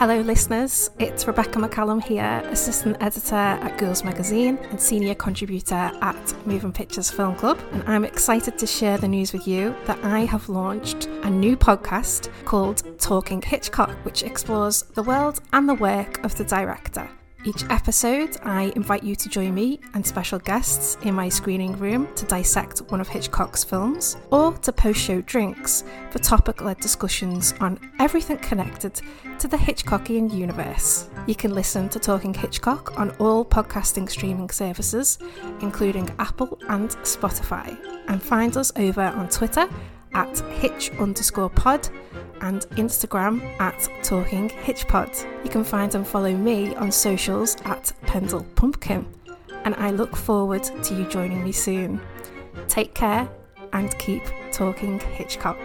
Hello, listeners. It's Rebecca McCallum here, assistant editor at Ghouls Magazine and senior contributor at Moving Pictures Film Club. And I'm excited to share the news with you that I have launched a new podcast called Talking Hitchcock, which explores the world and the work of the director. Each episode, I invite you to join me and special guests in my screening room to dissect one of Hitchcock's films, or to post show drinks for topic led discussions on everything connected to the Hitchcockian universe. You can listen to Talking Hitchcock on all podcasting streaming services, including Apple and Spotify, and find us over on Twitter at hitch underscore pod and Instagram at Talking Hitchpod. You can find and follow me on socials at Pendle Pumpkin, and I look forward to you joining me soon. Take care and keep talking Hitchcock.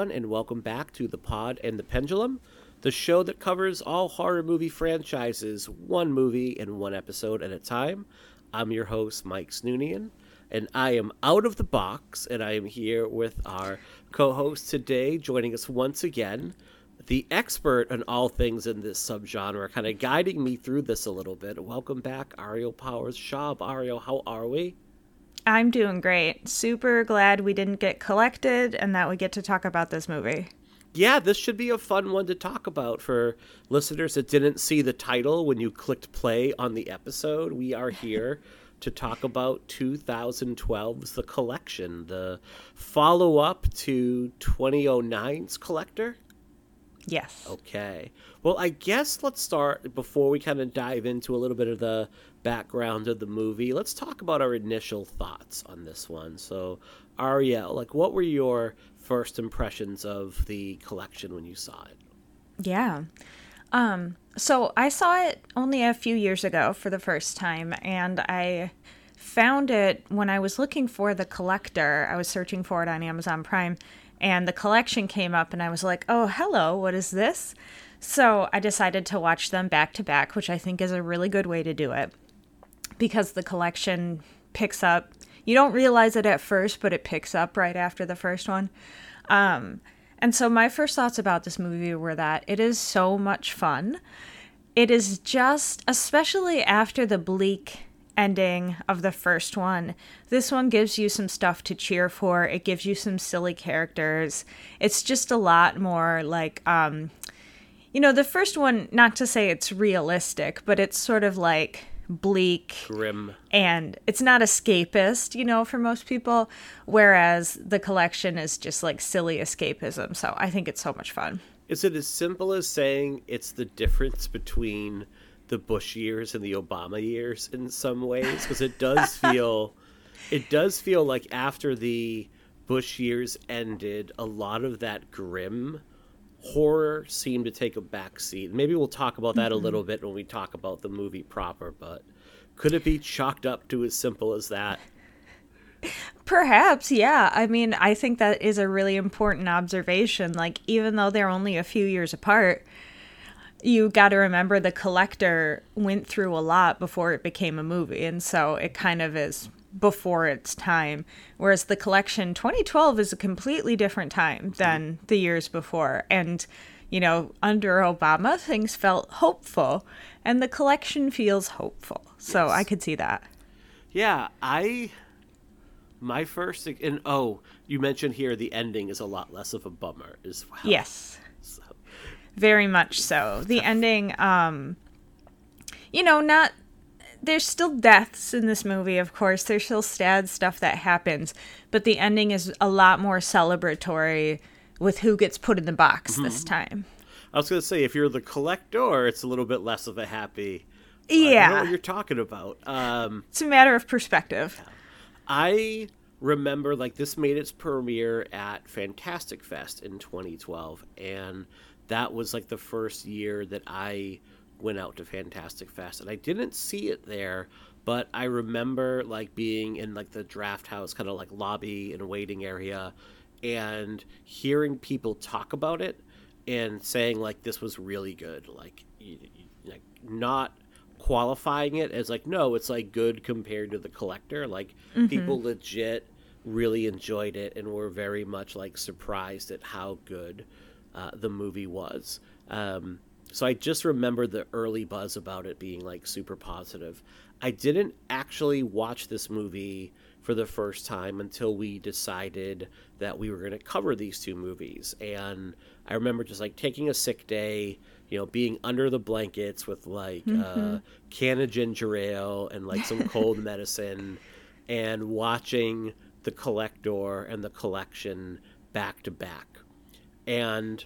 Everyone, and welcome back to The Pod and the Pendulum, the show that covers all horror movie franchises, one movie and one episode at a time. I'm your host, Mike Snoonian, and I am out of the box, and I am here with our co host today, joining us once again, the expert on all things in this subgenre, kind of guiding me through this a little bit. Welcome back, Ariel Powers Schaub. Ariel, how are we? I'm doing great. Super glad we didn't get collected and that we get to talk about this movie. Yeah, this should be a fun one to talk about for listeners that didn't see the title when you clicked play on the episode. We are here to talk about 2012's The Collection, the follow up to 2009's Collector. Yes. Okay. Well, I guess let's start before we kind of dive into a little bit of the background of the movie. Let's talk about our initial thoughts on this one. So, Ariel, like, what were your first impressions of the collection when you saw it? Yeah. Um, so I saw it only a few years ago for the first time, and I found it when I was looking for the collector. I was searching for it on Amazon Prime, and the collection came up, and I was like, oh, hello, what is this? So I decided to watch them back to back, which I think is a really good way to do it because the collection picks up. You don't realize it at first, but it picks up right after the first one. Um, and so my first thoughts about this movie were that it is so much fun. It is just, especially after the bleak ending of the first one, this one gives you some stuff to cheer for. It gives you some silly characters. It's just a lot more like, um, you know, the first one, not to say it's realistic, but it's sort of like bleak, grim, and it's not escapist, you know, for most people. Whereas the collection is just like silly escapism. So I think it's so much fun. Is it as simple as saying it's the difference between the Bush years and the Obama years in some ways? Because it does feel, it does feel like after the Bush years ended, a lot of that grim horror seemed to take a backseat. Maybe we'll talk about that mm-hmm. a little bit when we talk about the movie proper, but could it be chalked up to as simple as that? Perhaps, yeah. I mean, I think that is a really important observation. Like, even though they're only a few years apart, you got to remember the collector went through a lot before it became a movie. And so it kind of is before its time. Whereas the collection 2012 is a completely different time than the years before. And, you know, under Obama, things felt hopeful, and the collection feels hopeful. So yes. I could see that. Yeah, I. My first. And oh, you mentioned here the ending is a lot less of a bummer as well. Yes. Very much so. The ending, um, you know, not there's still deaths in this movie, of course. There's still sad stuff that happens, but the ending is a lot more celebratory with who gets put in the box mm-hmm. this time. I was gonna say if you're the collector, it's a little bit less of a happy. I Yeah. what you're talking about. Um, It's a matter of perspective. I remember like this made its premiere at Fantastic Fest in 2012, and that was like the first year that I went out to Fantastic Fest, and I didn't see it there, but I remember like being in like the draft house kind of like lobby and waiting area, and hearing people talk about it and saying like this was really good, like like not qualifying it as like no it's like good compared to the collector like mm-hmm. people legit really enjoyed it and were very much like surprised at how good uh, the movie was. Um, so i just remember the early buzz about it being like super positive. I didn't actually watch this movie for the first time until we decided that we were going to cover these two movies. And i remember just like taking a sick day you know, being under the blankets with like a can of ginger ale and like some cold medicine and watching the collector and the collection back to back. And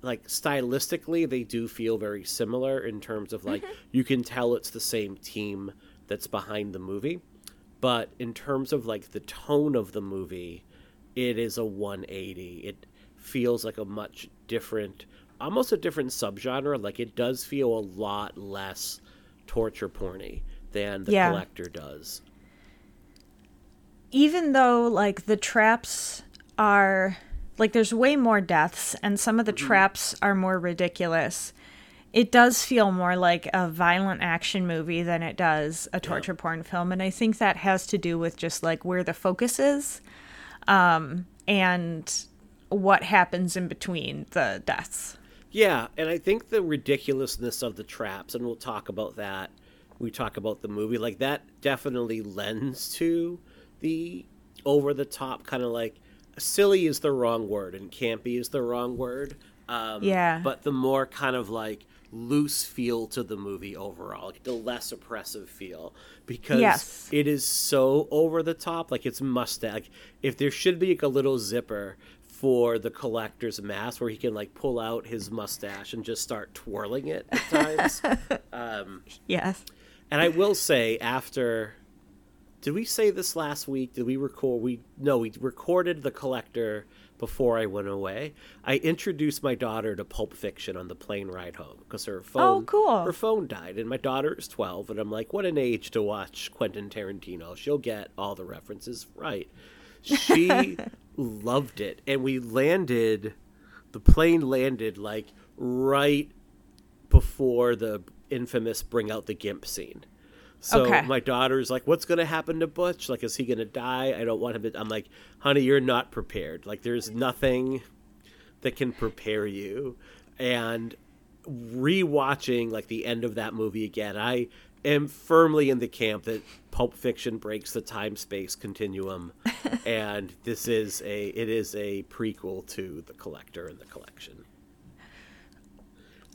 like stylistically, they do feel very similar in terms of like mm-hmm. you can tell it's the same team that's behind the movie. But in terms of like the tone of the movie, it is a 180. It feels like a much different almost a different subgenre. Like it does feel a lot less torture porny than the Yeah. collector does. even though like the traps are like there's way more deaths and some of the traps are more ridiculous. It does feel more like a violent action movie than it does a torture porn film and i think that has to do with just like where the focus is um and what happens in between the deaths. Yeah, and I think the ridiculousness of the traps, and we'll talk about that. We talk about the movie, like that definitely lends to the over the top kind of like silly is the wrong word and campy is the wrong word. Um, Yeah. But the more kind of like loose feel to the movie overall, like the less oppressive feel because Yes. it is so over the top. Like it's mustache. Like, if there should be like a little zipper for the collector's mask where he can like pull out his mustache and just start twirling it at times. yes and I will say after did we say this last week? Did we record we no, we recorded the collector before I went away. I introduced my daughter to Pulp Fiction on the plane ride home because her oh, phone Oh, cool. her phone died and my daughter is 12 and I'm like what an age to watch Quentin Tarantino. She'll get all the references right. She loved it and we landed the plane landed like right before the infamous bring out the gimp scene. So Okay. my daughter's like, "What's going to happen to Butch? Like, is he going to die? I don't want him to." I'm like, "Honey, you're not prepared. Like, there's nothing that can prepare you." And rewatching like the end of that movie again, I am firmly in the camp that Pulp Fiction breaks the time space continuum, and this is a it is a prequel to The Collector and the Collection.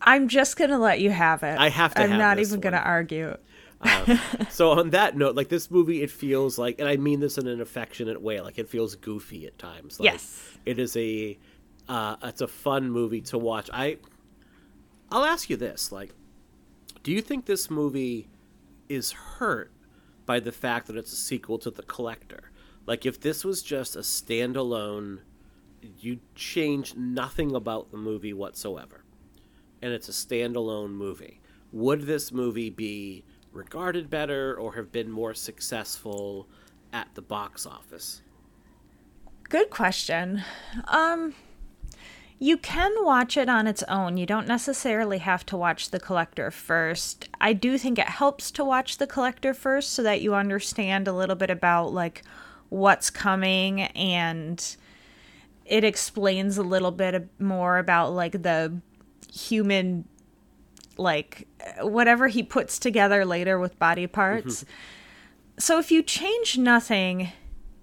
i'm just gonna let you have it I have to i'm not even gonna argue Um, so on that note, like this movie, it feels like, and I mean this in an affectionate way, like it feels goofy at times. Like, Yes. it is a, uh, it's a fun movie to watch. I, I'll ask you this: like, do you think this movie is hurt by the fact that it's a sequel to The Collector? Like, if this was just a standalone, you change nothing about the movie whatsoever and it's a standalone movie, would this movie be regarded better or have been more successful at the box office? Good question. Um you can watch it on its own. You don't necessarily have to watch The Collector first. I do think it helps to watch The Collector first so that you understand a little bit about like what's coming and it explains a little bit more about like the human like whatever he puts together later with body parts. So if you change nothing,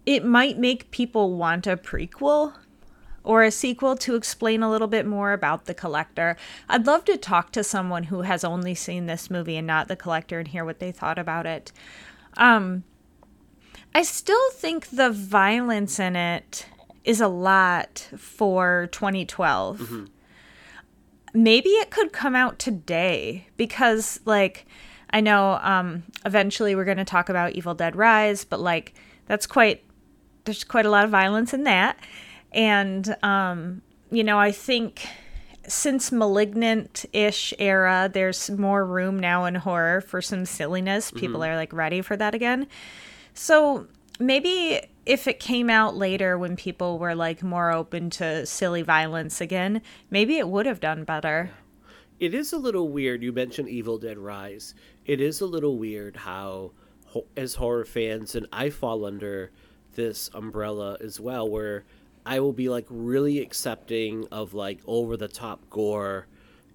it might make people want a prequel or a sequel to explain a little bit more about the collector. I'd love to talk to someone who has only seen this movie and not the collector and hear what they thought about it. Um I still think the violence in it is a lot for 2012. Maybe it could come out today because like I know um eventually we're going to talk about Evil Dead Rise, but like that's quite there's quite a lot of violence in that. And um you know, I think since malignant-ish era, there's more room now in horror for some silliness. People are like ready for that again. So maybe if it came out later when people were like more open to silly violence again, maybe it would have done better. It is a little weird. You mentioned Evil Dead Rise. It is a little weird how, as horror fans, and I fall under this umbrella as well, where I will be like really accepting of like over the top gore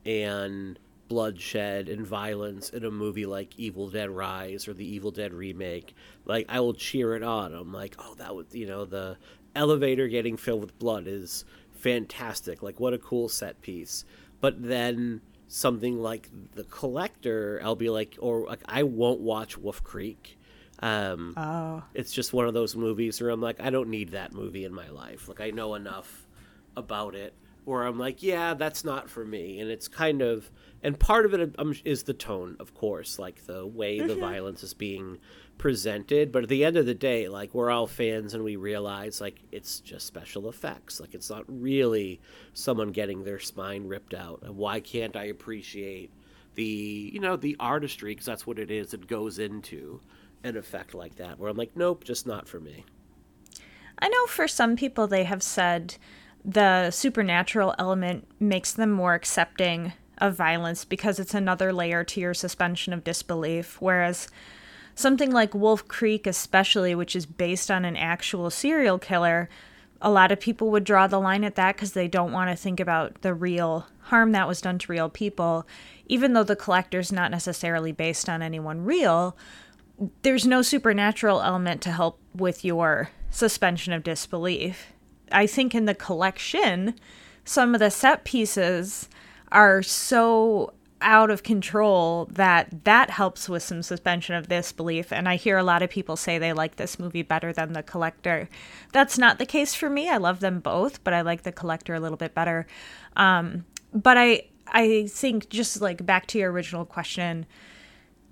and bloodshed and violence in a movie like Evil Dead Rise or the Evil Dead remake. Like I will cheer it on. I'm like, oh, that was you know the elevator getting filled with blood is fantastic. Like what a cool set piece. But then something like The Collector, I'll be like, or like I won't watch Wolf Creek. Um, Oh. it's just one of those movies where I'm like, I don't need that movie in my life. Like I know enough about it where I'm like, yeah, that's not for me. And it's kind of, and part of it um, is the tone, of course, like the way the violence is being presented. But at the end of the day, like we're all fans and we realize like it's just special effects. Like it's not really someone getting their spine ripped out. And why can't I appreciate the, you know, the artistry? Because that's what it is. It goes into an effect like that where I'm like, nope, just not for me. I know for some people they have said the supernatural element makes them more accepting of violence because it's another layer to your suspension of disbelief. Whereas something like Wolf Creek, especially, which is based on an actual serial killer, a lot of people would draw the line at that because they don't want to think about the real harm that was done to real people. Even though the collector's not necessarily based on anyone real, there's no supernatural element to help with your suspension of disbelief. I think in the collection, some of the set pieces are so out of control that that helps with some suspension of disbelief and i hear a lot of people say they like this movie better than the collector that's not the case for me i love them both but i like the collector a little bit better um, but i i think just like back to your original question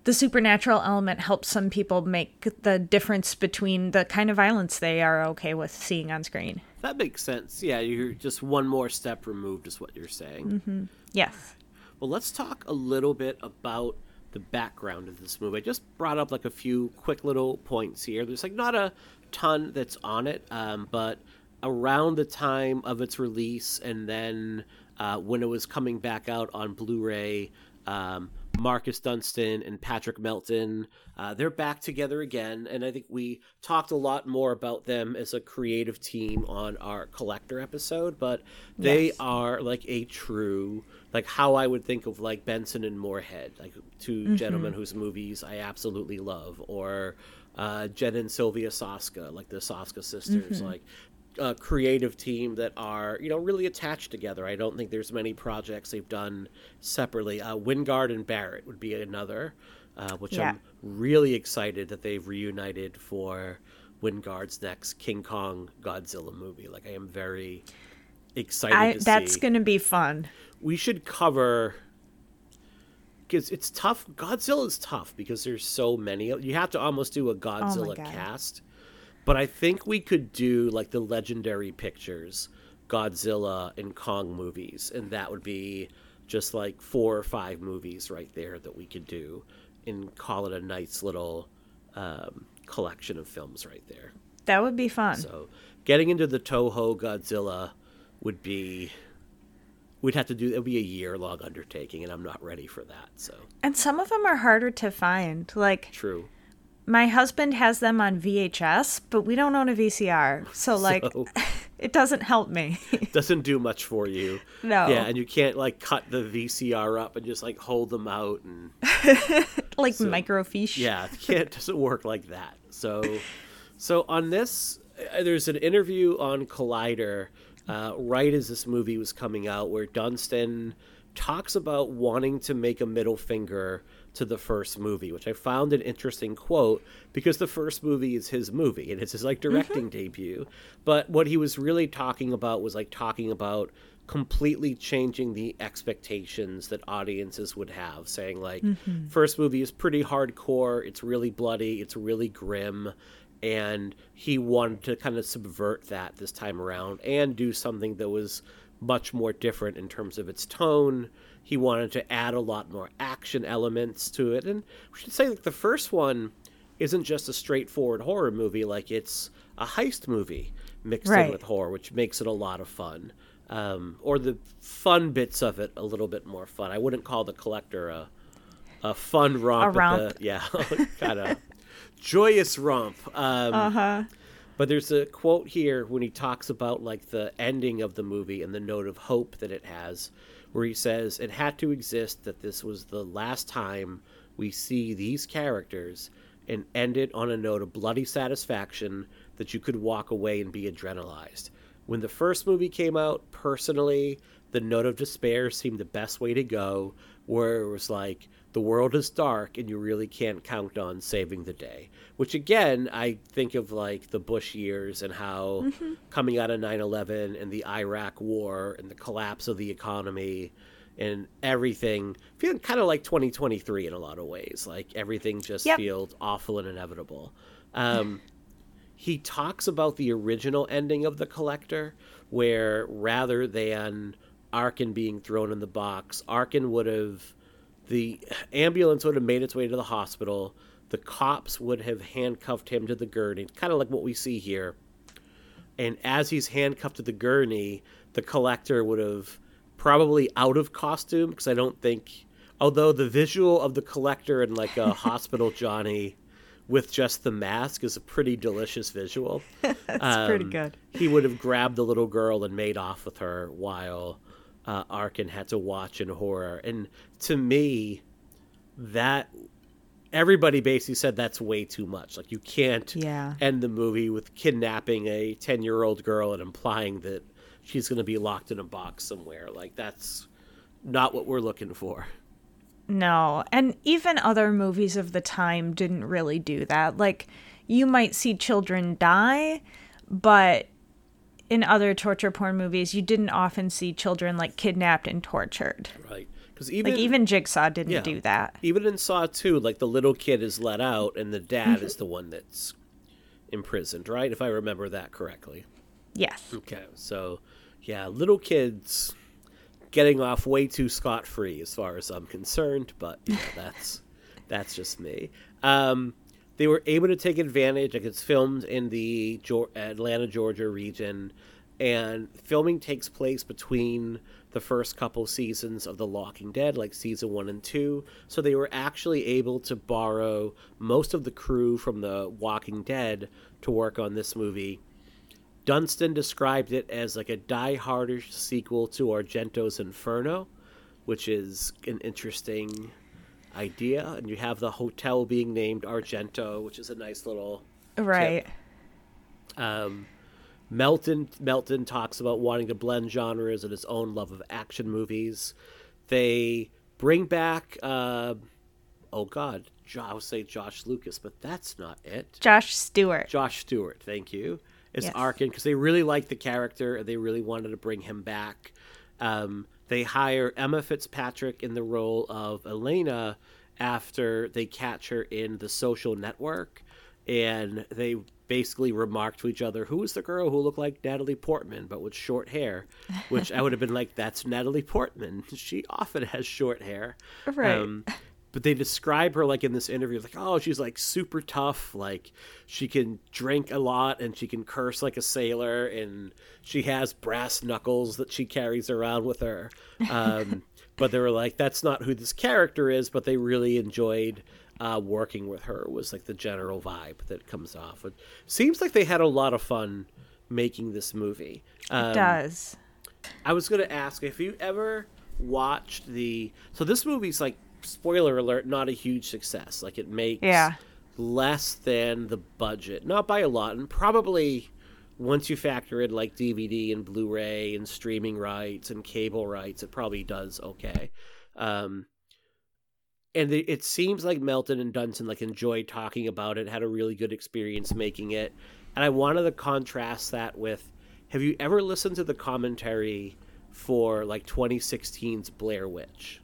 the supernatural element helps some people make the difference between the kind of violence they are okay with seeing on screen. That makes sense. Yeah, you're just one more step removed, is what you're saying. Yes. Well, let's talk a little bit about the background of this movie. I just brought up like a few quick little points here. There's like not a ton that's on it, um, but around the time of its release and then uh, when it was coming back out on Blu-ray, um, Marcus Dunstan and Patrick Melton, uh, they're back together again, and I think we talked a lot more about them as a creative team on our collector episode. But they Yes. are like a true, like how I would think of like Benson and Moorhead, like 2 gentlemen whose movies I absolutely love, or uh, Jen and Sylvia Soska, like the Soska sisters, like a creative team that are you know really attached together. I don't think there's many projects they've done separately. Uh, Wingard and Barrett would be another, uh, which Yeah. I'm really excited that they've reunited for Wingard's next King Kong Godzilla movie. Like I am very excited I that's going to be fun. We should cover because it's tough. Godzilla is tough because there's so many. You have to almost do a Godzilla God. cast. But I think we could do like the legendary pictures, Godzilla and Kong movies, and that would be just like four or five movies right there that we could do, and call it a nice little um, collection of films right there. That would be fun. So getting into the Toho Godzilla would be we'd have to do it would be a year long undertaking and I'm not ready for that. So and some of them are harder to find. Like true. My husband has them on VHS, but we don't own a VCR. So like So- it doesn't help me. Doesn't do much for you. No. Yeah, and you can't like cut the VCR up and just like hold them out and like microfiche. yeah, it can't doesn't work like that. So so on this uh, there's an interview on Collider uh, right as this movie was coming out where Dunstan talks about wanting to make a middle finger to the first movie, which I found an interesting quote because the first movie is his movie and it's his like mm-hmm. directing debut. But what he was really talking about was like talking about completely changing the expectations that audiences would have, saying like, mm-hmm. first movie is pretty hardcore, it's really bloody, it's really grim, and he wanted to kind of subvert that this time around and do something that was much more different in terms of its tone. He wanted to add a lot more action elements to it, and we should say that the first one isn't just a straightforward horror movie; like it's a heist movie mixed Right. in with horror, which makes it a lot of fun. Um, or the fun bits of it a little bit more fun. I wouldn't call the collector a a fun romp. A romp. The, yeah, kind of joyous romp. Um, Uh huh. but there's a quote here when he talks about like the ending of the movie and the note of hope that it has, where he says it had to exist that this was the last time we see these characters and end it on a note of bloody satisfaction that you could walk away and be adrenalized. When the first movie came out, personally, the note of despair seemed the best way to go, where it was like, the world is dark and you really can't count on saving the day. Which, again, I think of like the Bush years and how coming out of 9 11 and the Iraq war and the collapse of the economy and everything, feeling kind of like 2023 in a lot of ways. Like everything just Yep. feels awful and inevitable. Um, he talks about the original ending of the collector where rather than arkin being thrown in the box arkin would have the ambulance would have made its way to the hospital. The cops would have handcuffed him to the gurney kind of like what we see here. And as he's handcuffed to the gurney the collector would have probably out of costume because i don't think although the visual of the collector in like a hospital johnny with just the mask is a pretty delicious visual. That's pretty um, good. he would have grabbed the little girl and made off with her while uh, Arkin had to watch in horror. And to me, that everybody basically said that's way too much. Like you can't Yeah. end the movie with kidnapping a ten-year-old girl and implying that she's going to be locked in a box somewhere. Like that's not what we're looking for. No, and even other movies of the time didn't really do that. Like, you might see children die, but in other torture porn movies, you didn't often see children like kidnapped and tortured. Right? Because even Like, even Jigsaw didn't Yeah. do that. Even in Saw 2, like the little kid is let out and the dad is the one that's imprisoned, right? If I remember that correctly. Yes. Okay, so yeah, little kids getting off way too scot free as far as I'm concerned, but know, that's that's just me. Um, they were able to take advantage. Like it's filmed in the Atlanta, Georgia region, and filming takes place between the first couple seasons of The Walking Dead, like season one and two. So they were actually able to borrow most of the crew from The Walking Dead to work on this movie. Dunstan described it as like a die-hardish sequel to Argento's Inferno, which is an interesting idea. And you have the hotel being named Argento, which is a nice little Right. um, Melton Melton talks about wanting to blend genres and his own love of action movies. They bring back, uh, oh God, Jo- I would say Josh Lucas, but that's not it. Josh Stewart. Josh Stewart, thank you, is Yes. Arkin because they really liked the character and they really wanted to bring him back. Um, they hire Emma Fitzpatrick in the role of Elena after they catch her in the social network, and they basically remark to each other, "Who is the girl who looked like Natalie Portman but with short hair?" Which I would have been like, "That's Natalie Portman. She often has short hair." Right. Um, but they describe her like in this interview like oh she's like super tough like she can drink a lot and she can curse like a sailor and she has brass knuckles that she carries around with her um, but they were like that's not who this character is but they really enjoyed uh, working with her was like the general vibe that comes off it seems like they had a lot of fun making this movie um, it does. I was gonna ask if you ever watched the. So this movie's like spoiler alert, not a huge success. Like it makes Yeah. less than the budget, not by a lot, and probably once you factor in like DVD and Blu-ray and streaming rights and cable rights, it probably does okay. Um, and it, it seems like Melton and Dunstan like enjoyed talking about it, had a really good experience making it, and I wanted to contrast that with. Have you ever listened to the commentary for like 2016's Blair Witch.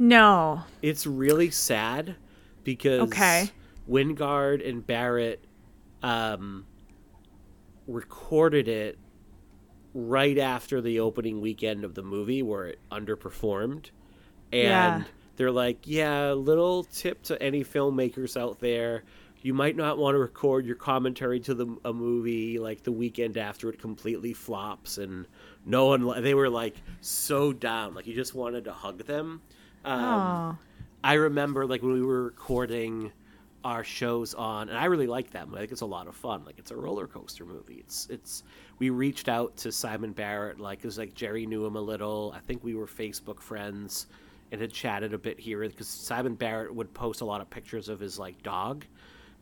No. It's really sad because Okay. Wingard and Barrett um, recorded it right after the opening weekend of the movie where it underperformed. And Yeah. they're like, yeah, little tip to any filmmakers out there. You might not want to record your commentary to the a movie like the weekend after it completely flops, and no one. They were like so down, like you just wanted to hug them. Um. I remember like when we were recording our shows on, and I really like that movie. I think it's a lot of fun. Like it's a roller coaster movie. It's it's. We reached out to Simon Barrett, like it was like Jerry knew him a little. I think we were Facebook friends, and had chatted a bit here because Simon Barrett would post a lot of pictures of his like dog,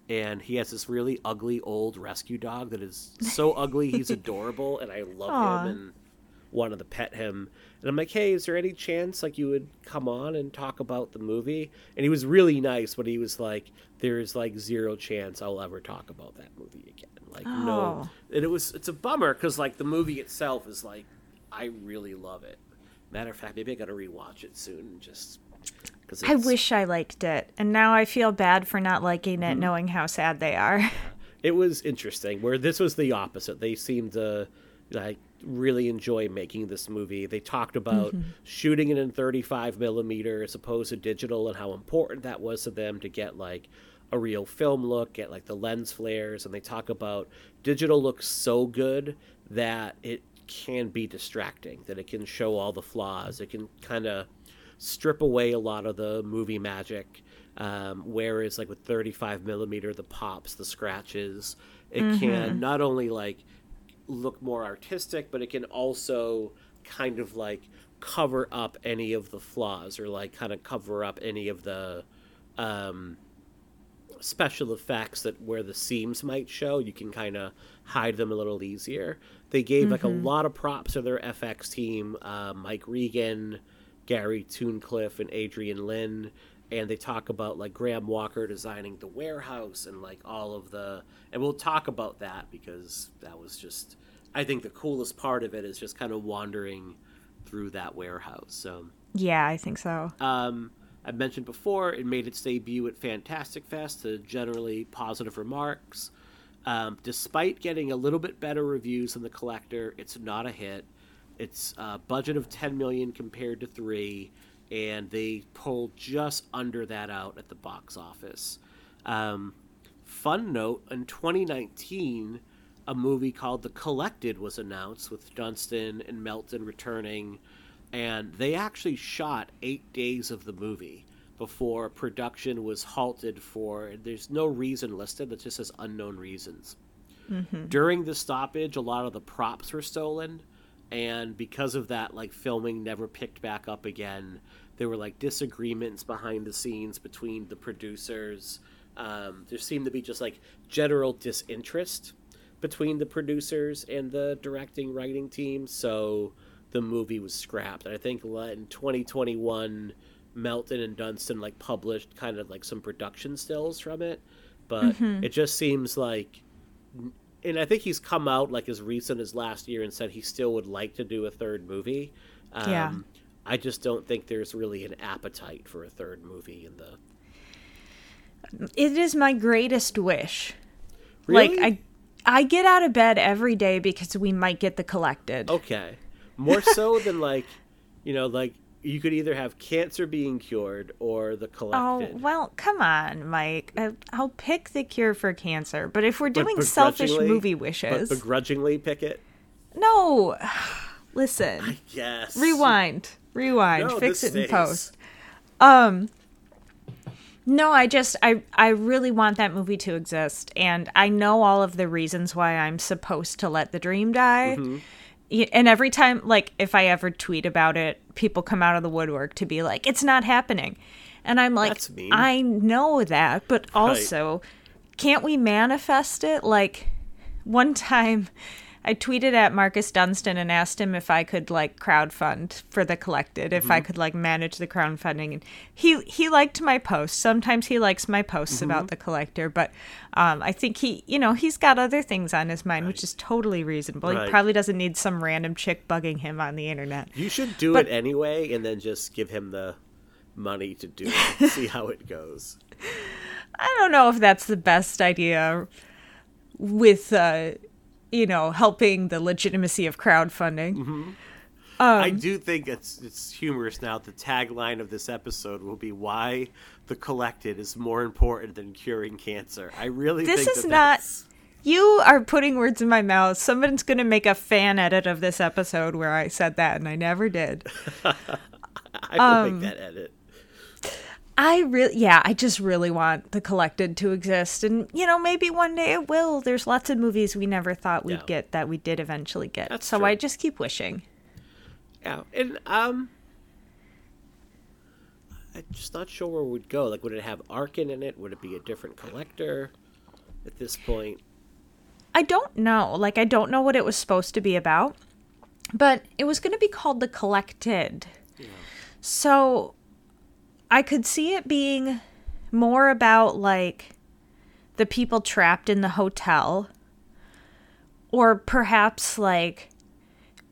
and he has this really ugly old rescue dog that is so ugly he's adorable, and I love Aw. him and wanted to pet him. And I'm like, hey, is there any chance like you would come on and talk about the movie? And he was really nice, but he was like, there's like zero chance I'll ever talk about that movie again. Like no, Oh. and it was it's a bummer because like the movie itself is like I really love it. Matter of fact, maybe I got to rewatch it soon just because I wish I liked it. And now I feel bad for not liking Mm-hmm. it, knowing how sad they are. it was interesting where this was the opposite they seemed to like really enjoy making this movie. They talked about shooting it in 35 millimeter as opposed to digital and how important that was to them to get like a real film look get like the lens flares and they talk about digital looks so good that it can be distracting that it can show all the flaws. It can kind of strip away a lot of the movie magic. Um, whereas like with 35 millimeter, the pops, the scratches, it can not only like look more artistic, but it can also kind of like cover up any of the flaws or like kind of cover up any of the um, special effects that where the seams might show. You can kind of hide them a little easier. They gave like a lot of props to their fx team uh, mike regan gary Tunnicliffe, and adrian lynn and they talk about like graham walker designing the warehouse and like all of the and we'll talk about that because that was just i think the coolest part of it is just kind of wandering through that warehouse so yeah, I think so. um, I mentioned before, it made its debut at Fantastic Fest to generally positive remarks. Um, despite getting a little bit better reviews than the collector, it's not a hit. It's a budget of 10 million compared to three, and they pulled just under that out at the box office. Um, fun note: in 2019, a movie called The Collected was announced with Dunstan and Melton returning, and they actually shot eight days of the movie before production was halted for. There's no reason listed; it just says unknown reasons. During the stoppage, a lot of the props were stolen, and because of that, like filming never picked back up again. There were like disagreements behind the scenes between the producers. Um, there seemed to be just like general disinterest between the producers and the directing writing team. So the movie was scrapped. I think in 2021, Melton and Dunstan like published kind of like some production stills from it, but it just seems like and I think he's come out like as recent as last year and said he still would like to do a third movie. Um, Yeah. I just don't think there's really an appetite for a third movie in the. It is my greatest wish. Really? Like I I get out of bed every day because we might get the collected. Okay, more so than like, you know, like you could either have cancer being cured or the collection. Oh, well, come on, Mike. I, I'll pick the cure for cancer, but if we're doing selfish movie But wishes, begrudgingly pick it. no. Listen, Yes. rewind, rewind, No, fix it in post. Um, no, I just I I really want that movie to exist, and I know all of the reasons why I'm supposed to let the dream die. Mm-hmm. And every time, like, if I ever tweet about it, people come out of the woodwork to be like, "It's not happening," and I'm like, "I know that, but also, can't we manifest it?" Like, one time, I tweeted at Marcus Dunstan and asked him if I could like crowdfund for the collected, if I could like manage the crowdfunding, and he he liked my posts. Sometimes he likes my posts about the collector, but um, I think he, you know, he's got other things on his mind, which is totally reasonable. Right. He probably doesn't need some random chick bugging him on the internet. You should do But- it anyway, and then just give him the money to do it. see how it goes. I don't know if that's the best idea with, uh, you know, helping the legitimacy of crowdfunding. I Um, do think it's it's humorous now. The tagline of this episode will be "Why the collected is more important than curing cancer." I really This think is that not- that's- You are putting words in my mouth. Someone's going to make a fan edit of this episode where I said that, and I never did. I will um, make that edit. I really, yeah, I just really want the collected to exist. And, you know, maybe one day it will. There's lots of movies we never thought we'd Yeah. get that we did eventually get. That's so true. I just keep wishing. Yeah, and um, I'm just not sure where we'd go. Like, would it have Arkin in it? Would it be a different collector at this point? I don't know. Like, I don't know what it was supposed to be about, but it was going to be called The Collected. Yeah. So I could see it being more about, like, the people trapped in the hotel, or perhaps, like,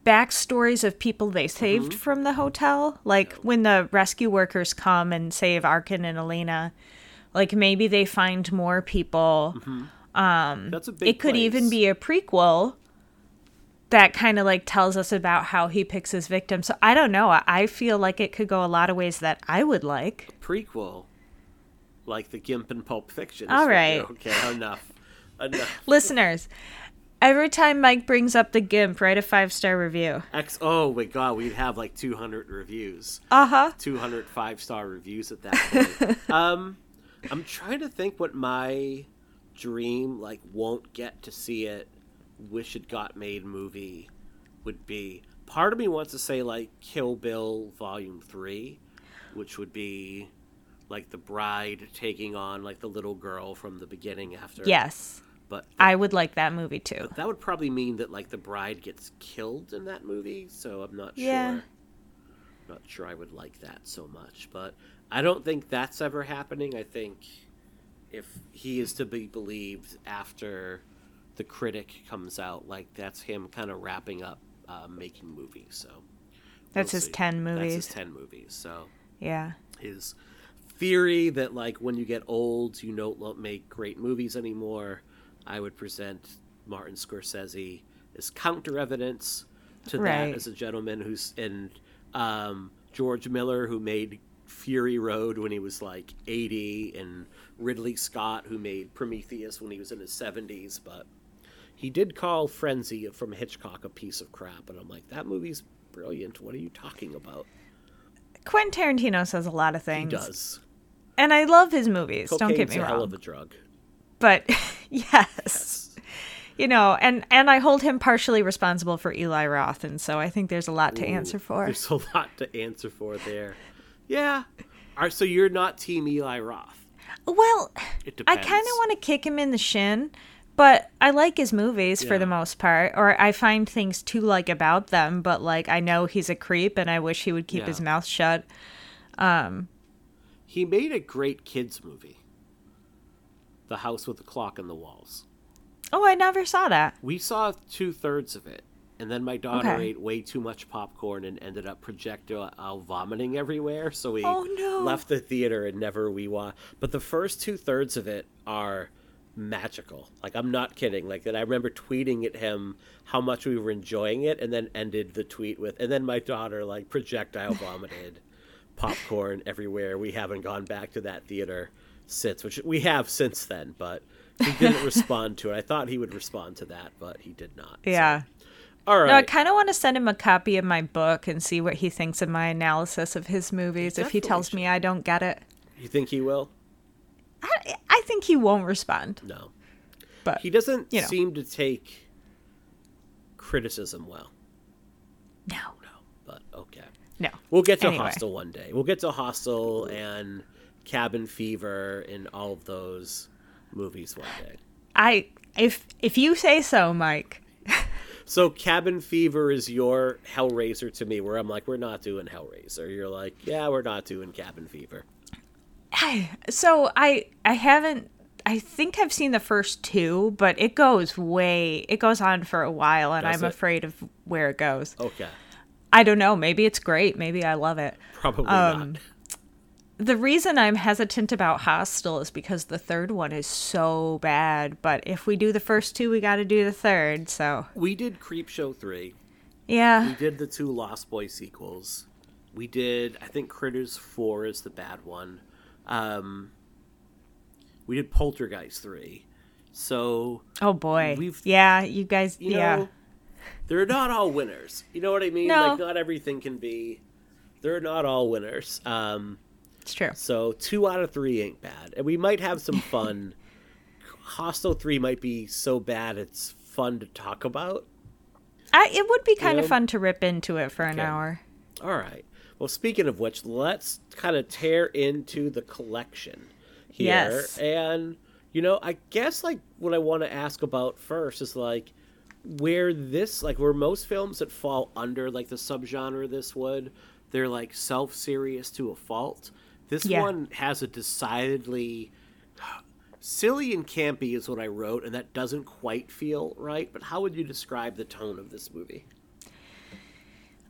backstories of people they mm-hmm. saved from the hotel. Like, when the rescue workers come and save Arkin and Elena, like, maybe they find more people mm-hmm. um, That's a big. it could even be a prequel that kind of like tells us about how he picks his victims. So I don't know. I- feel like it could go a lot of ways that I would like. prequel, like the Gimp and Pulp Fiction. All right. Okay, enough. Enough. Listeners, every time Mike brings up the GIMP, write a five star review. X. Oh my God, we'd have like 200 reviews. Uh huh. 200 five star reviews at that point. um, I'm trying to think what my dream like won't get to see it, wish it got made movie would be. Part of me wants to say like Kill Bill Volume Three, which would be like the bride taking on like the little girl from the beginning after. Yes. but I would like that movie too. that would probably mean that like the bride gets killed in that movie so i'm not Yeah. sure not sure i would like that so much but i don't think that's ever happening i think if he is to be believed after the critic comes out like that's him kind of wrapping up uh, making movies so That's we'll his see. 10 that's his movies. 10 movies so Yeah. his theory that like when you get old you don't make great movies anymore i would present martin scorsese as counter evidence to Right. that as a gentleman who's and um, george miller who made fury road when he was like 80 and ridley scott who made prometheus when he was in his 70s but he did call frenzy from hitchcock a piece of crap and i'm like that movie's brilliant what are you talking about Quentin Tarantino says a lot of things. he does And I love his movies. don't get Cocaine's me a hell wrong. of a drug. but yes. You know, and and I hold him partially responsible for Eli Roth, and so I think there's a lot to answer for. There's a lot to answer for there. Yeah. All right, so you're not Team Eli Roth. Well, It I kind of want to kick him in the shin, but I like his movies for the most part, or I find things to like about them. But like, I know he's a creep, and I wish he would keep Yeah. his mouth shut. Um, He made a great kids movie. The House with the Clock on the Walls. Oh, I never saw that. We saw two thirds of it, and then my daughter Okay. ate way too much popcorn and ended up projectile vomiting everywhere. So we Oh, no. left the theater and never we watched. But the first two thirds of it are magical. Like I'm not kidding. Like that I remember tweeting at him how much we were enjoying it, and then ended the tweet with, and then my daughter like projectile vomited popcorn everywhere. We haven't gone back to that theater since, which we have since then, but he didn't respond to it. I thought he would respond to that, but he did not. So- Yeah. All right. No, I kind of want to send him a copy of my book and see what he thinks of my analysis of his movies. If he tells me I don't get it, you think he will? I, I think he won't respond. No. But He doesn't you know. seem to take criticism well. no, No, but okay. no. We'll get to Anyway. Hostel one day. We'll get to Hostel and Cabin Fever and all of those movies one day. I if if you say so, Mike. So Cabin Fever is your Hellraiser to me, where I'm like, we're not doing Hellraiser. You're like, yeah, we're not doing Cabin Fever. so I I haven't I think I've seen the first two, but it goes way it goes on for a while and Does I'm it? afraid of where it goes. Okay, I don't know, maybe it's great, maybe I love it. probably Um, not. The reason I'm hesitant about Hostel is because the third one is so bad, but if we do the first two, we got to do the third. So, We did Creep Show three. yeah. We did the two Lost Boy sequels. We did, I think, Critters four is the bad one. Um, we did Poltergeist three. So Oh boy. We've- yeah, you guys you yeah. know, they're not all winners. You know what I mean? No. Like, not everything can be. They're not all winners. Um, It's true. so two out of three ain't bad, and we might have some fun. Hostel three might be so bad it's fun to talk about. I, it would be kind know? of fun to rip into it for an Okay. hour. All right. Well, speaking of which, let's kind of tear into the collection here. Yes. And, you know, I guess, like, what I want to ask about first is, like, where this, like, where most films that fall under, like, the subgenre this would, they're, like, self serious to a fault. This Yeah. one has a decidedly. Silly and campy is what I wrote, and that doesn't quite feel right. But how would you describe the tone of this movie?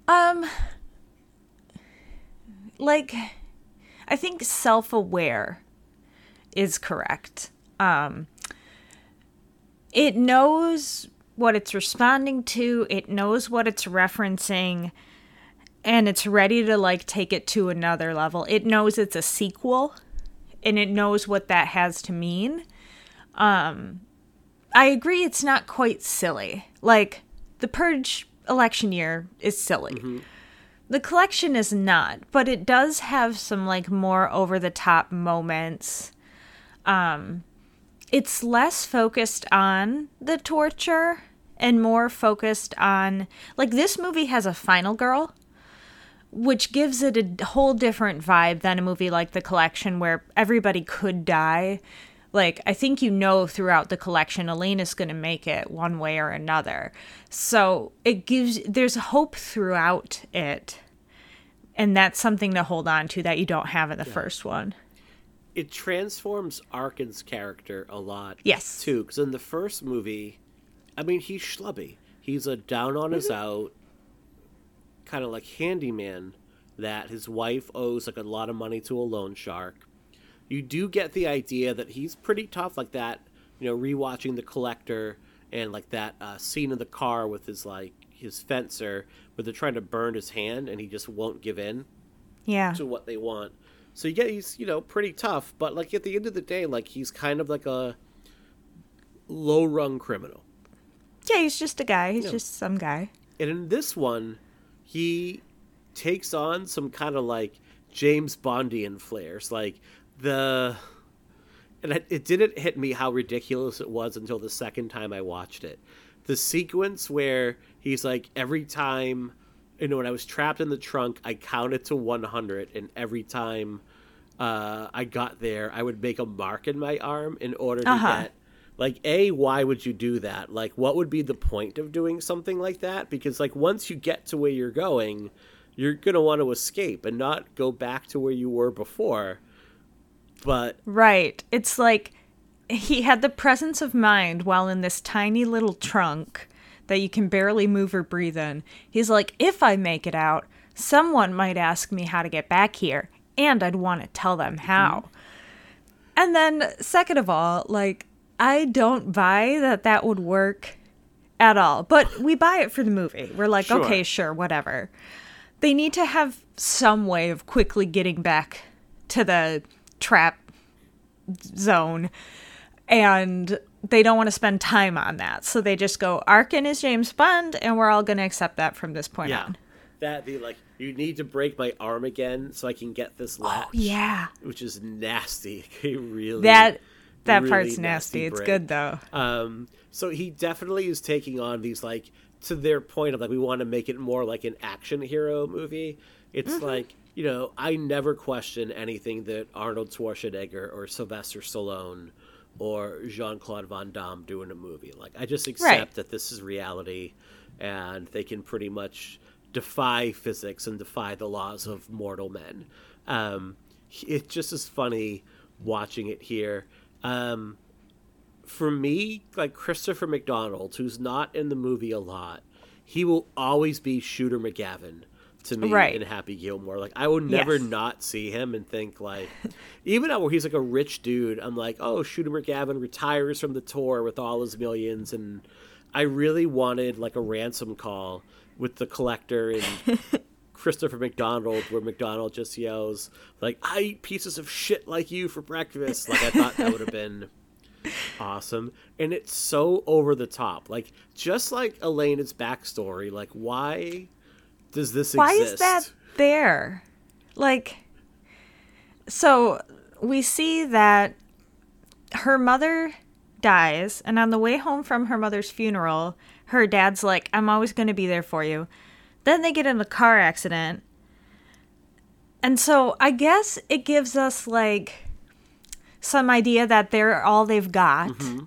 Um like I think self-aware is correct. Um it knows what it's responding to, it knows what it's referencing and it's ready to like take it to another level. It knows it's a sequel and it knows what that has to mean. Um I agree it's not quite silly. Like the purge election year is silly. The collection is not, but it does have some like more over the top moments. Um it's less focused on the torture and more focused on like this movie has a final girl which gives it a whole different vibe than a movie like The Collection where everybody could die. Like I think you know throughout the collection Elena's going to make it one way or another. So it gives there's hope throughout it. And that's something to hold on to that you don't have in the first one. it transforms Arkin's character a lot. Yes. Too, because in the first movie, I mean, he's schlubby. He's a down on his mm-hmm. out, kind of like handyman that his wife owes like a lot of money to a loan shark. You do get the idea that he's pretty tough, like that. You know, rewatching the collector and like that uh, scene in the car with his like his fencer, where they're trying to burn his hand and he just won't give in Yeah. to what they want. So you get he's you know pretty tough, but like at the end of the day, like he's kind of like a low rung criminal. Yeah, he's just a guy. He's Yeah. just some guy. And in this one, he takes on some kind of like James Bondian flares, like the. And it, it didn't hit me how ridiculous it was until the second time I watched it. The sequence where he's like, every time, you know, when I was trapped in the trunk, I counted to 100, and every time uh, I got there, I would make a mark in my arm in order to Uh-huh. get like a why would you do that like what would be the point of doing something like that because like once you get to where you're going you're going to want to escape and not go back to where you were before but Right. It's like he had the presence of mind while in this tiny little trunk that you can barely move or breathe in. He's like, if I make it out, someone might ask me how to get back here, and I'd want to tell them mm-hmm. how. And then, second of all, like, I don't buy that that would work at all. But we buy it for the movie. We're like, Sure. okay, sure, whatever. They need to have some way of quickly getting back to the trap zone. And they don't want to spend time on that. So they just go, Arkin is James Bond, and we're all going to accept that from this point yeah on. that be like you need to break my arm again so i can get this latch Oh, yeah. which is nasty really That that really part's nasty nasty. It's good though. Um, so he definitely is taking on these like to their point of like we want to make it more like an action hero movie. It's Mm-hmm. like you know I never question anything that Arnold Schwarzenegger or Sylvester Stallone or Jean Claude Van Damme do in a movie. Like I just accept right. that this is reality, and they can pretty much defy physics and defy the laws of mortal men. Um, it just is funny watching it here. Um, for me, like Christopher McDonald, who's not in the movie a lot, he will always be Shooter McGavin to me right. in Happy Gilmore. Like I will never yes. not see him and think like, even where he's like a rich dude, I'm like, oh, Shooter McGavin retires from the tour with all his millions, and I really wanted like a ransom call with the collector and Christopher McDonald, where McDonald just yells like, "I eat pieces of shit like you for breakfast." Like I thought that would have been awesome and it's so over the top like just like elena's backstory like why does this why exist? is that there like so we see that her mother dies and on the way home from her mother's funeral her dad's like i'm always going to be there for you then they get in a car accident and so i guess it gives us like some idea that they're all they've got. Mm-hmm.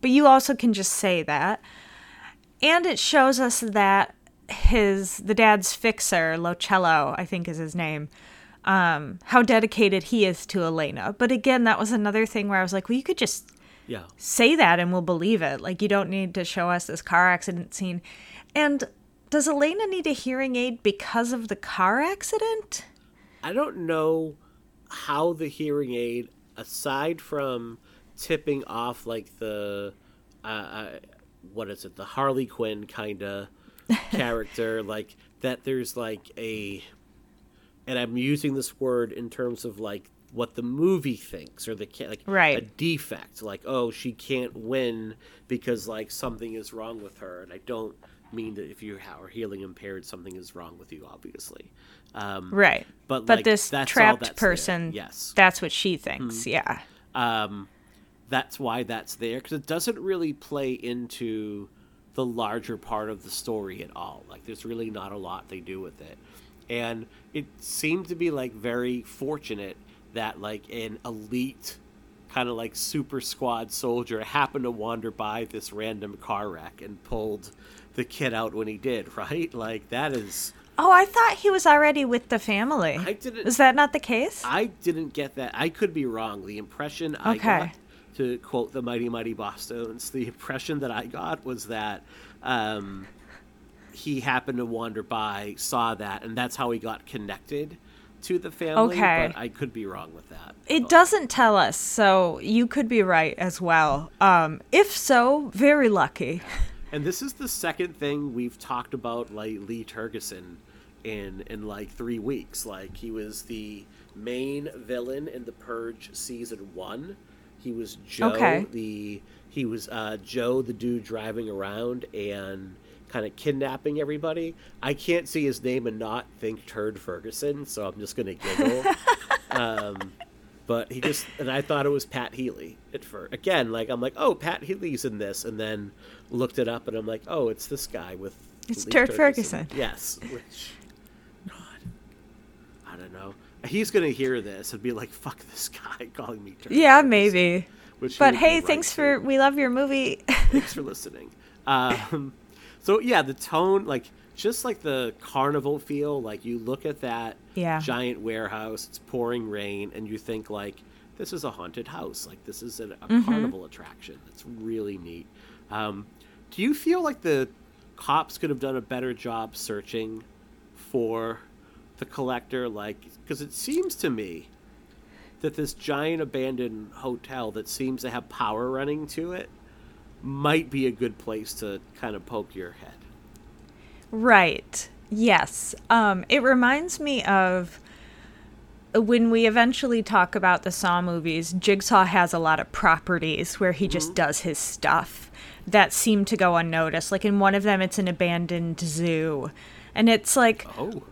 But you also can just say that. And it shows us that his the dad's fixer, Lucello, I think is his name, um, how dedicated he is to Elena. But again, that was another thing where I was like, well, you could just yeah. say that and we'll believe it. Like you don't need to show us this car accident scene. And does Elena need a hearing aid because of the car accident? I don't know how the hearing aid aside from tipping off like the uh, uh, what is it the harley quinn kind of character like that there's like a and i'm using this word in terms of like what the movie thinks or the like right. a defect like oh she can't win because like something is wrong with her and i don't mean that if you are healing impaired something is wrong with you obviously um, right. But but like, this trapped person, there. yes, that's what she thinks. Mm-hmm. Yeah. Um, that's why that's there because it doesn't really play into the larger part of the story at all. Like, there's really not a lot they do with it, and it seemed to be like very fortunate that like an elite kind of like super squad soldier happened to wander by this random car wreck and pulled the kid out when he did right like that is Oh, I thought he was already with the family. I didn't. Is that not the case? I didn't get that. I could be wrong. The impression I okay. got, to quote the Mighty Mighty Bosstones, the impression that I got was that um, he happened to wander by, saw that, and that's how he got connected to the family. Okay. But I could be wrong with that. It doesn't tell us, so you could be right as well. Um, if so, very lucky. And this is the second thing we've talked about, like Lee Tergesen in in like three weeks. Like he was the main villain in the Purge season one. He was Joe okay. the he was uh, Joe the dude driving around and kind of kidnapping everybody. I can't see his name and not think Turd Ferguson, so I'm just gonna giggle. um, but he just and I thought it was Pat Healy at first. Again, like I'm like, oh, Pat Healy's in this, and then looked it up and I'm like, oh, it's this guy with. It's Turd Ferguson. Yes, which. He's gonna hear this and be like, "Fuck this guy calling me." Yeah, maybe. but hey, thanks for we love your movie. thanks for listening. Um, so yeah, the tone, like just like the carnival feel, like you look at that yeah. giant warehouse, it's pouring rain, and you think like this is a haunted house, like this is a, a mm-hmm. carnival attraction. That's really neat. Um, do you feel like the cops could have done a better job searching for the collector like because it seems to me that this giant abandoned hotel that seems to have power running to it might be a good place to kind of poke your head. Right. Yes. Um, it reminds me of when we eventually talk about the Saw movies, Jigsaw has a lot of properties where he mm-hmm. just does his stuff that seem to go unnoticed. Like in one of them, it's an abandoned zoo. And it's like, oh.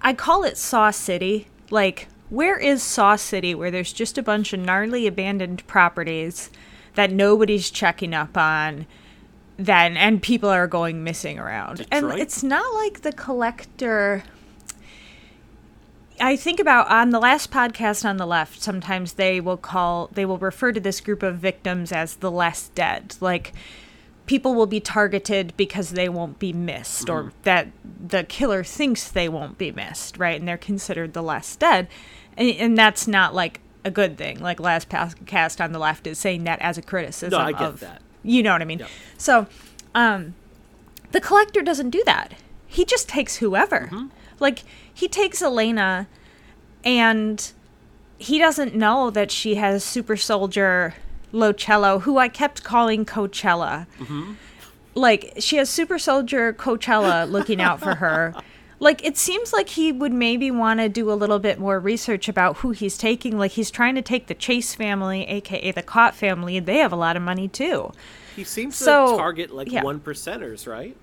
I call it Saw City. Like, where is Saw City where there's just a bunch of gnarly abandoned properties that nobody's checking up on? Then and people are going missing around. Detroit? And it's not like the collector I think about on the last podcast on the left, sometimes they will call, they will refer to this group of victims as the less dead. Like, people will be targeted because they won't be missed, or that the killer thinks they won't be missed, right? And they're considered the less dead. And, and that's not like a good thing. Like, last cast on the left is saying that as a criticism. No, I get of, that. You know what I mean? Yep. So, um, the collector doesn't do that. He just takes whoever. Mm-hmm. Like he takes Elena and he doesn't know that she has super soldier Lucello, who I kept calling Coachella. Mm-hmm. Like she has super soldier Coachella looking out for her. Like it seems like he would maybe want to do a little bit more research about who he's taking. Like he's trying to take the Chase family, aka the Cott family. They have a lot of money too. He seems So, to target like yeah. one percenters, right?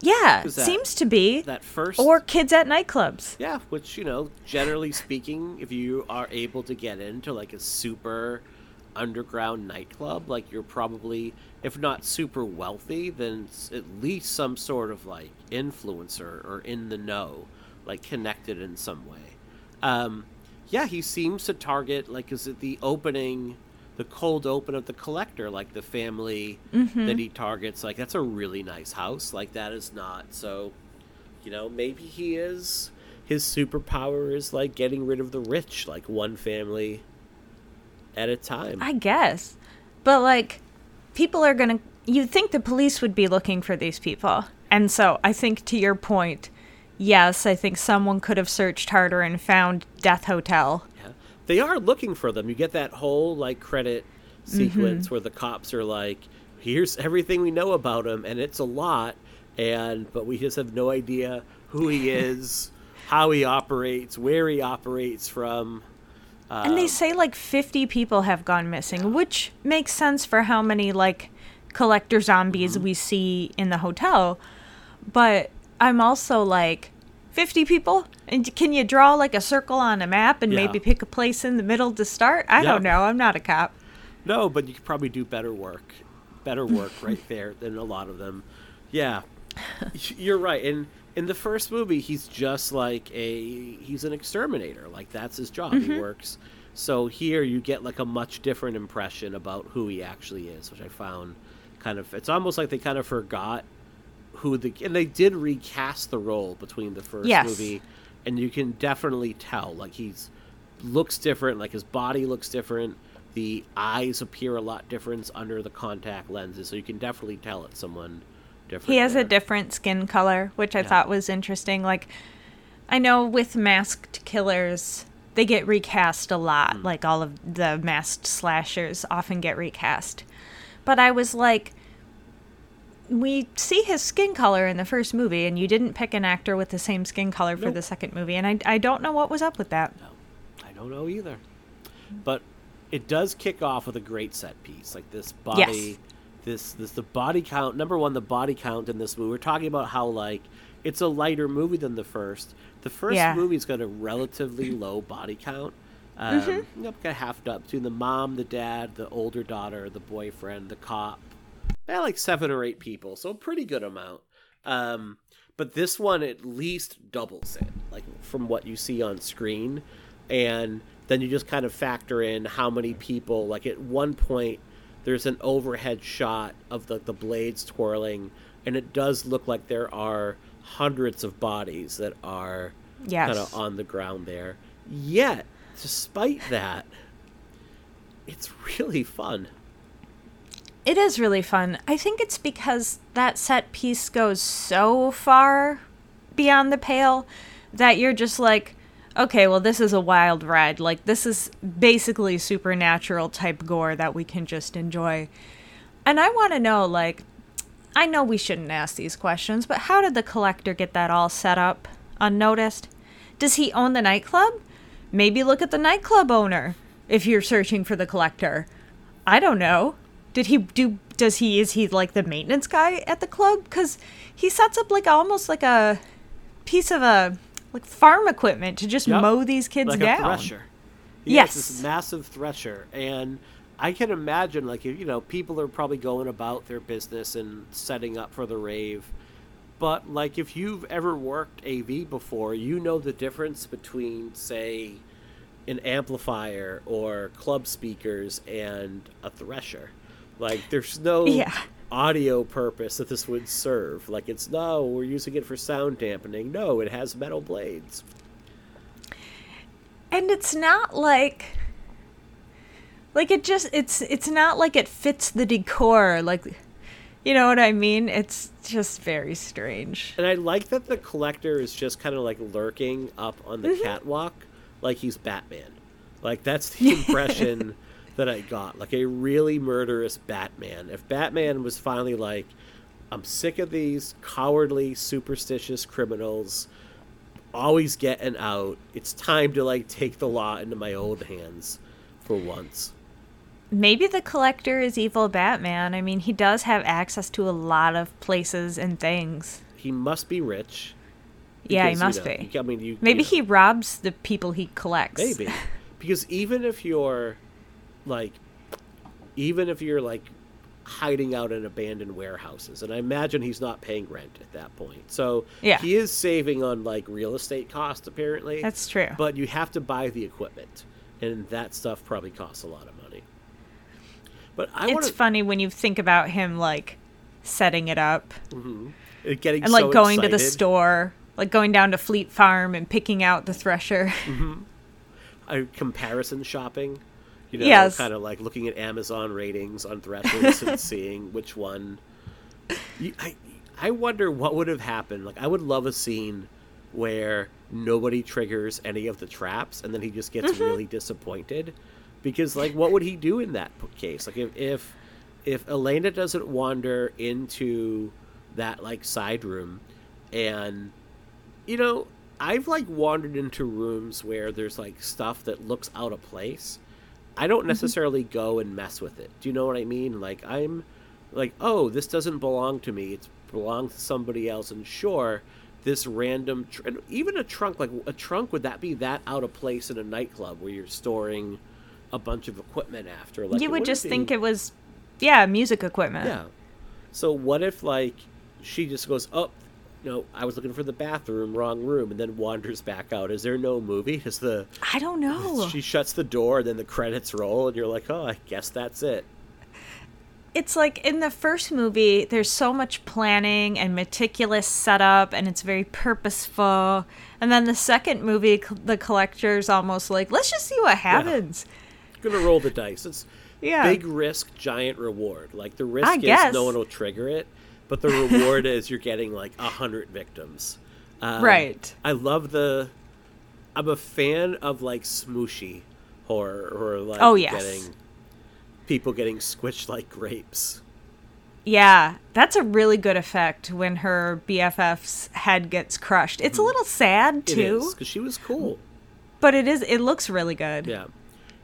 Yeah, that- seems to be. That first or kids at nightclubs. Yeah, which you know, generally speaking, if you are able to get into like a super underground nightclub, like you're probably, if not super wealthy, then at least some sort of like influencer or in the know, like connected in some way. Um, yeah, he seems to target like is it the opening, the cold open of the collector, like the family that he targets. Like that's a really nice house. Like that is not so you know maybe he is his superpower is like getting rid of the rich like one family at a time I guess. But like people are going to you'd think the police would be looking for these people. And so I think to your point, yes, I think someone could have searched harder and found Death Hotel. yeah. they are looking for them you get that whole like credit Mm-hmm. sequence where the cops are like here's everything we know about him and it's a lot and but we just have no idea who he is how he operates where he operates from And Um, they say like 50 people have gone missing, which makes sense for how many like collector zombies Mm-hmm. we see in the hotel. But I'm also like 50 people? And can you draw like a circle on a map and Yeah. maybe pick a place in the middle to start? I Yeah. don't know. I'm not a cop. No, but you could probably do better work, better work right there than a lot of them. Yeah, you're right. In in the first movie, he's just like a he's an exterminator. Like that's his job. He mm-hmm. works. So here you get like a much different impression about who he actually is, which I found kind of. It's almost like they kind of forgot who the and they did recast the role between the first Yes. movie, and you can definitely tell like he's looks different. Like his body looks different. The eyes appear a lot different under the contact lenses, so you can definitely tell it's someone different. He has a different skin color, which I Yeah. thought was interesting. Like, I know with masked killers, they get recast a lot. Mm. Like, all of the masked slashers often get recast. But I was like, we see his skin color in the first movie, and you didn't pick an actor with the same skin color for Nope. the second movie. And I, I don't know what was up with that. No, I don't know either. But it does kick off with a great set piece. Like this body Yes. This this the body count number one, the body count in this movie. We're talking about how like it's a lighter movie than the first. The first Yeah. movie's got a relatively low body count. Um, Mm-hmm. you know, of halved up between the mom, the dad, the older daughter, the boyfriend, the cop. Yeah, like seven or eight people, so a pretty good amount. Um, but this one at least doubles it, like from what you see on screen, and then you just kind of factor in how many people. Like at one point, there's an overhead shot of the the blades twirling, and it does look like there are hundreds of bodies that are Yes. kind of on the ground there. Yet, despite that, it's really fun. It is really fun. I think it's because that set piece goes so far beyond the pale that you're just like, okay, well, this is a wild ride. Like, this is basically supernatural type gore that we can just enjoy. And I want to know, like, I know we shouldn't ask these questions, but how did the collector get that all set up unnoticed? Does he own the nightclub? Maybe look at the nightclub owner if you're searching for the collector. I don't know. Did he do? Does he? Is he like the maintenance guy at the club? Because he sets up like almost like a piece of a like farm equipment to just Yep. mow these kids like down. a thresher. He Yes. this massive thresher, and I can imagine, like you know, people are probably going about their business and setting up for the rave. but like if you've ever worked AV before, you know the difference between say an amplifier or club speakers and a thresher. Like there's no Yeah. Audio purpose that this would serve. Like it's no, we're using it for sound dampening. No, it has metal blades. and it's not like like it just it's it's not like it fits the decor like you know what i mean it's just very strange And I like that the collector is just kind of like lurking up on the mm-hmm. catwalk like he's Batman. Like that's the impression that I got. Like a really murderous Batman. If Batman was finally like I'm sick of these cowardly superstitious criminals always getting out. It's time to like take the law into my own hands for once. maybe the collector is evil batman i mean he does have access to a lot of places and things He must be rich. yeah he because, you must know, be I mean, you maybe you know. he robs the people he collects Maybe. because even if you're like even if you're like hiding out in abandoned warehouses and I imagine he's not paying rent at that point. So Yeah. he is saving on like real estate costs apparently. That's true. But you have to buy the equipment and that stuff probably costs a lot of money. But I it's want to funny when you think about him like setting it up getting and like so going to the store like going down to fleet farm and picking out the thresher uh, comparison shopping. You know, Yes. kind of like looking at Amazon ratings on threshers and seeing which one. You, I I wonder what would have happened. Like, I would love a scene where nobody triggers any of the traps, and then he just gets mm-hmm. really disappointed. Because, like, what would he do in that case? Like, if if if Elena doesn't wander into that like side room, and you know, I've like wandered into rooms where there's like stuff that looks out of place. I don't mm-hmm. necessarily go and mess with it. Do you know what I mean? Like I'm like, oh, this doesn't belong to me. It belongs to somebody else. And sure, this random, tr- and even a trunk, like a trunk, would that be that out of place in a nightclub where you're storing a bunch of equipment after? Like you would just think it was yeah music equipment yeah. So what if like she just goes, "Oh, no, I was looking for the bathroom, wrong room," and then wanders back out? Is there no movie? Is the i don't know she shuts the door, then the credits roll, and you're like, "Oh, I guess that's it." it's like in the first movie there's so much planning and meticulous setup and it's very purposeful and then the second movie the collector's almost like let's just see what happens gonna roll the dice. It's Yeah. big risk, giant reward. Like the risk I is guess. no one will trigger it, but the reward is you're getting like a hundred victims. Um, Right. I love the. I'm a fan of like smooshy horror or like Oh, yes. getting people getting squished like grapes. yeah that's a really good effect when her bff's head gets crushed it's a little sad Mm-hmm. Too because she was cool. but it is it looks really good Yeah,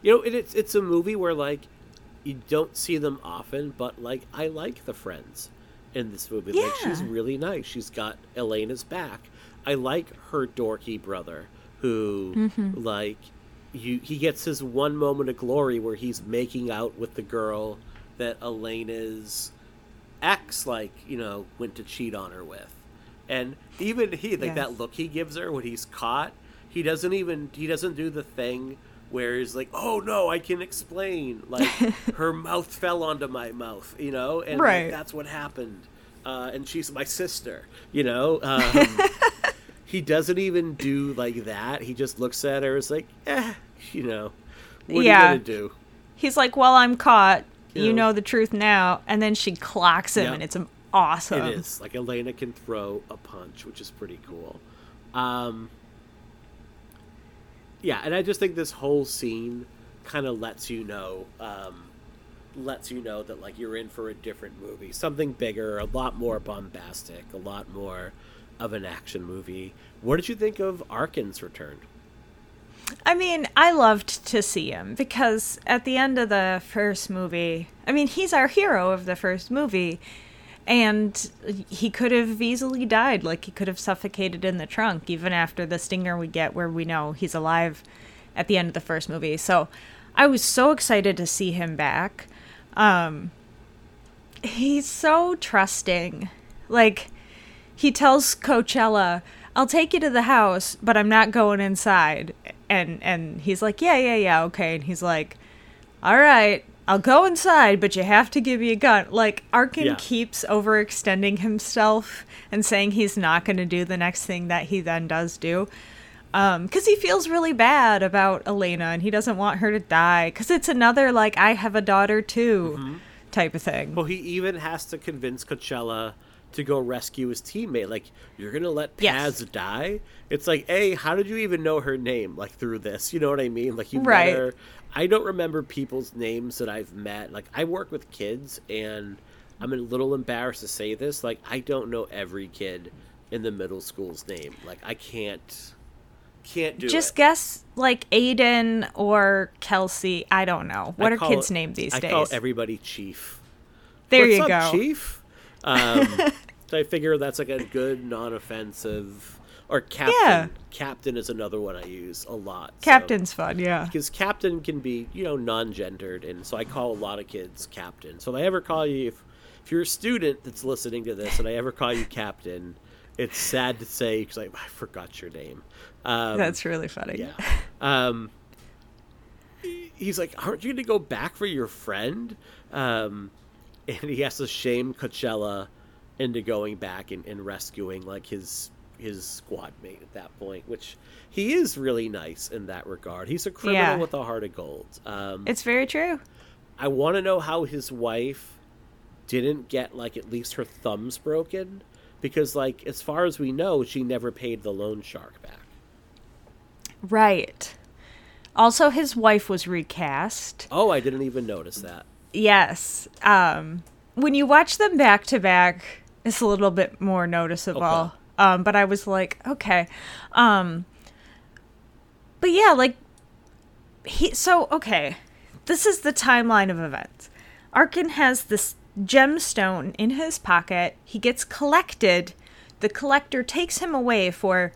you know, it, it's it's a movie where like you don't see them often, but like I like the friends in this movie. Like she's really nice. She's got Elena's back. I like her dorky brother who Mm-hmm. like you he gets his one moment of glory where he's making out with the girl that Elena's ex like, you know, went to cheat on her with. And even he like Yes. that look he gives her when he's caught, he doesn't even he doesn't do the thing where he's like, "Oh no, I can explain." Like her mouth fell onto my mouth, you know, and like, that's what happened. Uh, and she's my sister, you know. Um, he doesn't even do like that. He just looks at her, and is like, "Eh, you know, what Yeah. are you gonna do?" he's like well i'm caught Yeah. you know the truth now and then she clocks him Yep. and it's awesome It is like Elena can throw a punch, which is pretty cool. Um, yeah, and I just think this whole scene kind of lets you know, um, lets you know that like you're in for a different movie, something bigger, a lot more bombastic, a lot more of an action movie. What did you think of Arkin's return? I mean, I loved to see him because at the end of the first movie, I mean, he's our hero of the first movie, and he could have easily died. Like, he could have suffocated in the trunk, even after the stinger we get where we know he's alive at the end of the first movie. So I was so excited to see him back. Um, he's so trusting. Like, he tells Coachella, "I'll take you to the house, but I'm not going inside." And and he's like, "Yeah, yeah, yeah, okay." And he's like, "All right, I'll go inside, but you have to give me a gun." Like Arkin Yeah. keeps overextending himself and saying he's not going to do the next thing that he then does do. Um, cuz he feels really bad about Elena and he doesn't want her to die cuz it's another like I have a daughter too type of thing. Well, he even has to convince Coachella to go rescue his teammate. Like, you're gonna let Paz Yes. die? It's like, hey, how did you even know her name? Like through this, you know what I mean? Like you Right. met her. I don't remember people's names that I've met. Like I work with kids, and I'm a little embarrassed to say this. Like I don't know every kid in the middle school's name. Like I can't, can't do Just it. guess like Aiden or Kelsey. I don't know. What I are kids' it- named these I days? call everybody Chief. there What's you up, go. Chief. Um, so I figure that's like a good non-offensive or captain. Yeah. Captain is another one I use a lot. Captain's fun, yeah. because captain can be you know non-gendered, and so I call a lot of kids captain. So if I ever call you, if, if you're a student that's listening to this, and I ever call you captain, it's sad to say because I, I forgot your name. Um, That's really funny. yeah. Um, he's like, "Aren't you going to go back for your friend?" Um, and he has to shame Coachella into going back and, and rescuing like his his squad mate at that point, which he is really nice in that regard. He's a criminal Yeah. with a heart of gold. Um, It's very true. I want to know how his wife didn't get like at least her thumbs broken, because like as far as we know, she never paid the loan shark back. Right. Also, his wife was recast. Oh, I didn't even notice that. Yes. Um, when you watch them back to back, it's a little bit more noticeable. Okay. Um, but I was like, okay. Um, but yeah, like he. So okay, this is the timeline of events. Arkin has this gemstone in his pocket. He gets collected. The collector takes him away for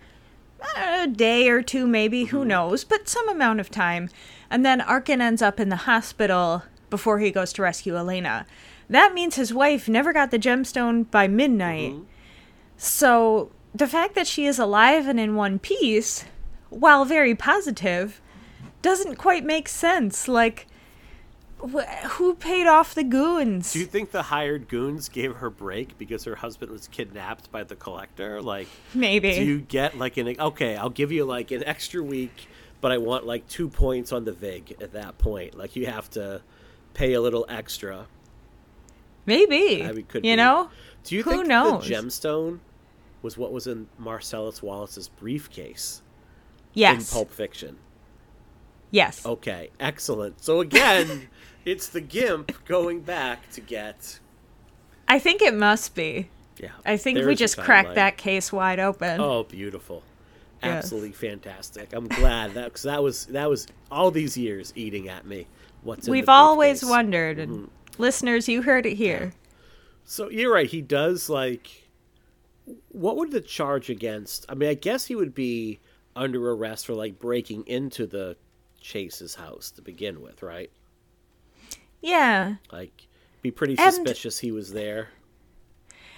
a day or two, maybe, who knows, but some amount of time. And then Arkin ends up in the hospital before he goes to rescue Elena. That means his wife never got the gemstone by midnight. So the fact that she is alive and in one piece, while very positive, doesn't quite make sense. Like, wh- who paid off the goons? Do you think the hired goons gave her break because her husband was kidnapped by the collector? Like, Maybe. do you get like an okay? I'll give you like an extra week, but I want like two points on the vig at that point. Like, you have to pay a little extra. Maybe. I mean, could you be. know? Do you Who think knows? the gemstone was what was in Marcellus Wallace's briefcase Yes. in Pulp Fiction? Yes. Okay, excellent. So again, it's the gimp going back to get. I think it must be. Yeah, I think we just cracked that case wide open. Oh, beautiful! Yes. Absolutely fantastic. I'm glad that because that was that was all these years eating at me. What's in We've always wondered, and Mm-hmm. listeners, you heard it here. So you're right. He does like. What would the charge against? I mean, I guess he would be under arrest for like breaking into the Chase's house to begin with, right? Yeah, Like, be pretty And- suspicious he was there.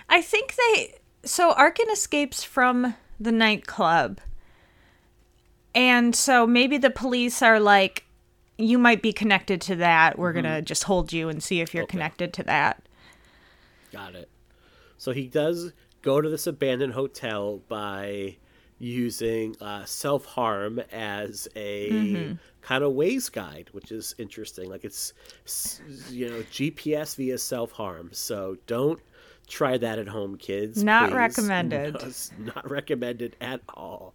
I think they. So Arkin escapes from the nightclub, and so maybe the police are like, "You might be connected to that. We're gonna just hold you and see if you're Mm-hmm. Okay. connected to that." Got it. So he does go to this abandoned hotel by using uh, self harm as a kind of ways guide, which is interesting. Like it's you know GPS via self harm. So don't try that at home, kids. Not please. recommended. No, not recommended at all.